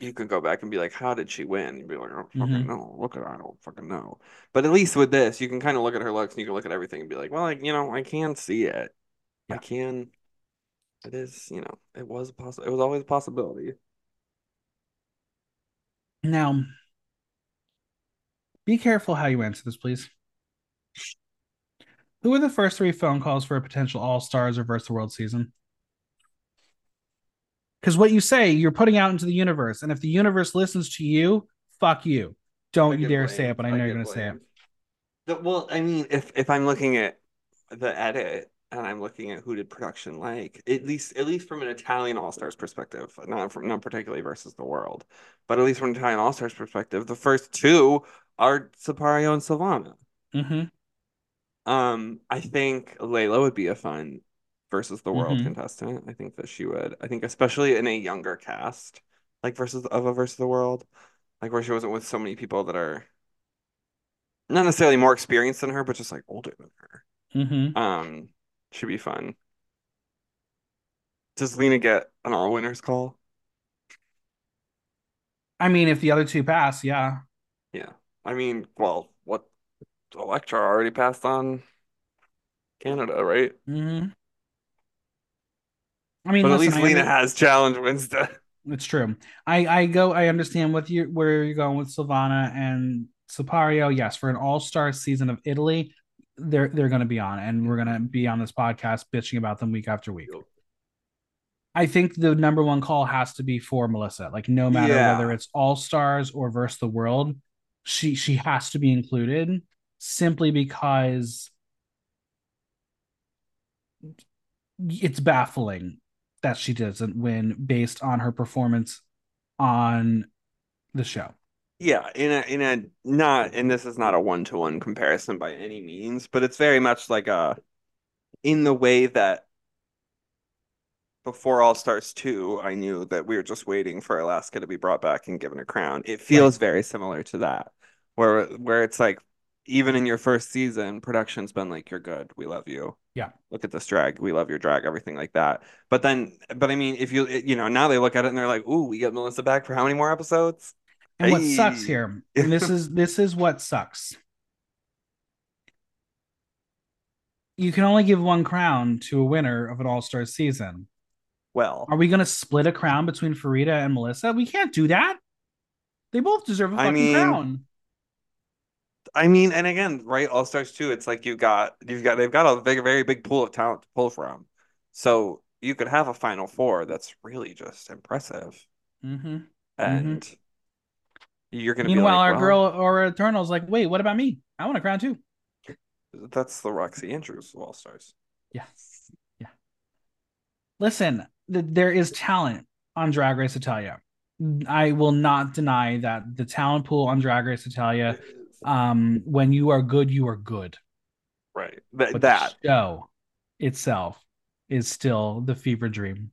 you could go back and be like, how did she win? You'd be like, I don't fucking Mhm. know. Look at her, I don't fucking know. But at least with this, you can kind of look at her looks and you can look at everything and be like, well, like you know, I can see it. I can. It is, you know, it was possible. It was always a possibility. Now, be careful how you answer this, please. Who were the first three phone calls for a potential All Stars or Versus the World season? Because what you say, you're putting out into the universe, and if the universe listens to you, fuck you. Don't you dare say it, but I know you're gonna say it. The- well, I mean, if if I'm looking at the edit and I'm looking at who did production like, at least at least from an Italian All Stars perspective, not from not particularly versus the world, but at least from an Italian All Stars perspective, the first two are Sypario and Silvana. Mm-hmm. Um, I think Layla would be a fun versus the world Mhm. contestant. I think that she would. I think especially in a younger cast, like versus of a versus the world, like where she wasn't with so many people that are not necessarily more experienced than her, but just like older than her. Mm-hmm. Um, should be fun. Does Lina get an all winners call? I mean, if the other two pass, yeah. Yeah. I mean, well, what Elecktra already passed on Canada, right? Mm-hmm. I mean, But at least Lina has challenge Wednesday. [laughs] It's true. I I go. I understand what you where you're going with Silvana and Sypario. Yes, for an All Star season of Italy, they're they're going to be on, and we're going to be on this podcast bitching about them week after week. I think the number one call has to be for Melissa. Like no matter Yeah. whether it's All Stars or versus the World, she she has to be included simply because it's baffling that she doesn't win based on her performance on the show. Yeah, in a in a not and this is not a one to one comparison by any means, but it's very much like a in the way that before All Stars 2, I knew that we were just waiting for Alaska to be brought back and given a crown. It feels very similar to that, where where it's like even in your first season, production's been like, You're good, we love you. Yeah. Look at this drag, we love your drag, everything like that. But then but I mean, if you you know, now they look at it and they're like, Ooh, we get Melissa back for how many more episodes? And what sucks here, [laughs] and this is this is what sucks. You can only give one crown to a winner of an all-star season. Well, Are we going to split a crown between Farida and Melissa? We can't do that. They both deserve a fucking mean, crown. I mean, and again, right, All Stars too. it's like you've got you've got they've got a big, very big pool of talent to pull from. So you could have a final four that's really just impressive. Mm-hmm. And you're gonna be Meanwhile, like, our well, girl or Eternal's like, wait, what about me? I want a crown too. that's the Roxy Andrews of All Stars. Yeah. Yeah. Listen, th- there is talent on Drag Race Italia. I will not deny that the talent pool on Drag Race Italia, um, when you are good, you are good. Right. That But that the show itself is still the fever dream.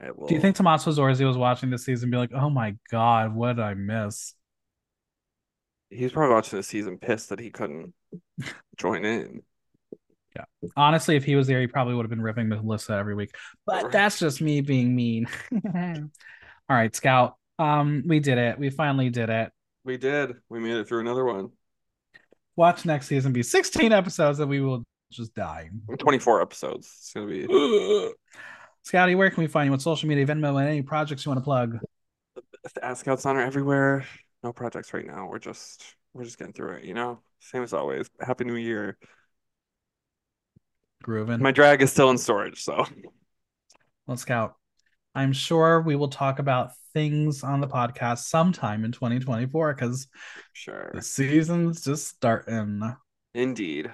Do you think Tommaso Zorzi was watching this season and be like, oh my God, what did I miss? he's probably watching the season pissed that he couldn't [laughs] join in. Yeah. Honestly, if he was there, he probably would have been ripping Melissa every week. But Right. that's just me being mean. [laughs] All right, Scout. Um, we did it. We finally did it. We did. We made it through another one. Watch next season be 16 episodes and we will just die. 24 episodes. It's gonna be Scotty, where can we find you on social media, Venmo, and any projects you want to plug? The Ask Out Honor everywhere. No projects right now. We're just we're just getting through it, you know? Same as always. Happy New Year. Grooving. My drag is still in storage, so Let's scout. I'm sure we will talk about things on the podcast sometime in 2024 because sure. the season's just starting. Indeed.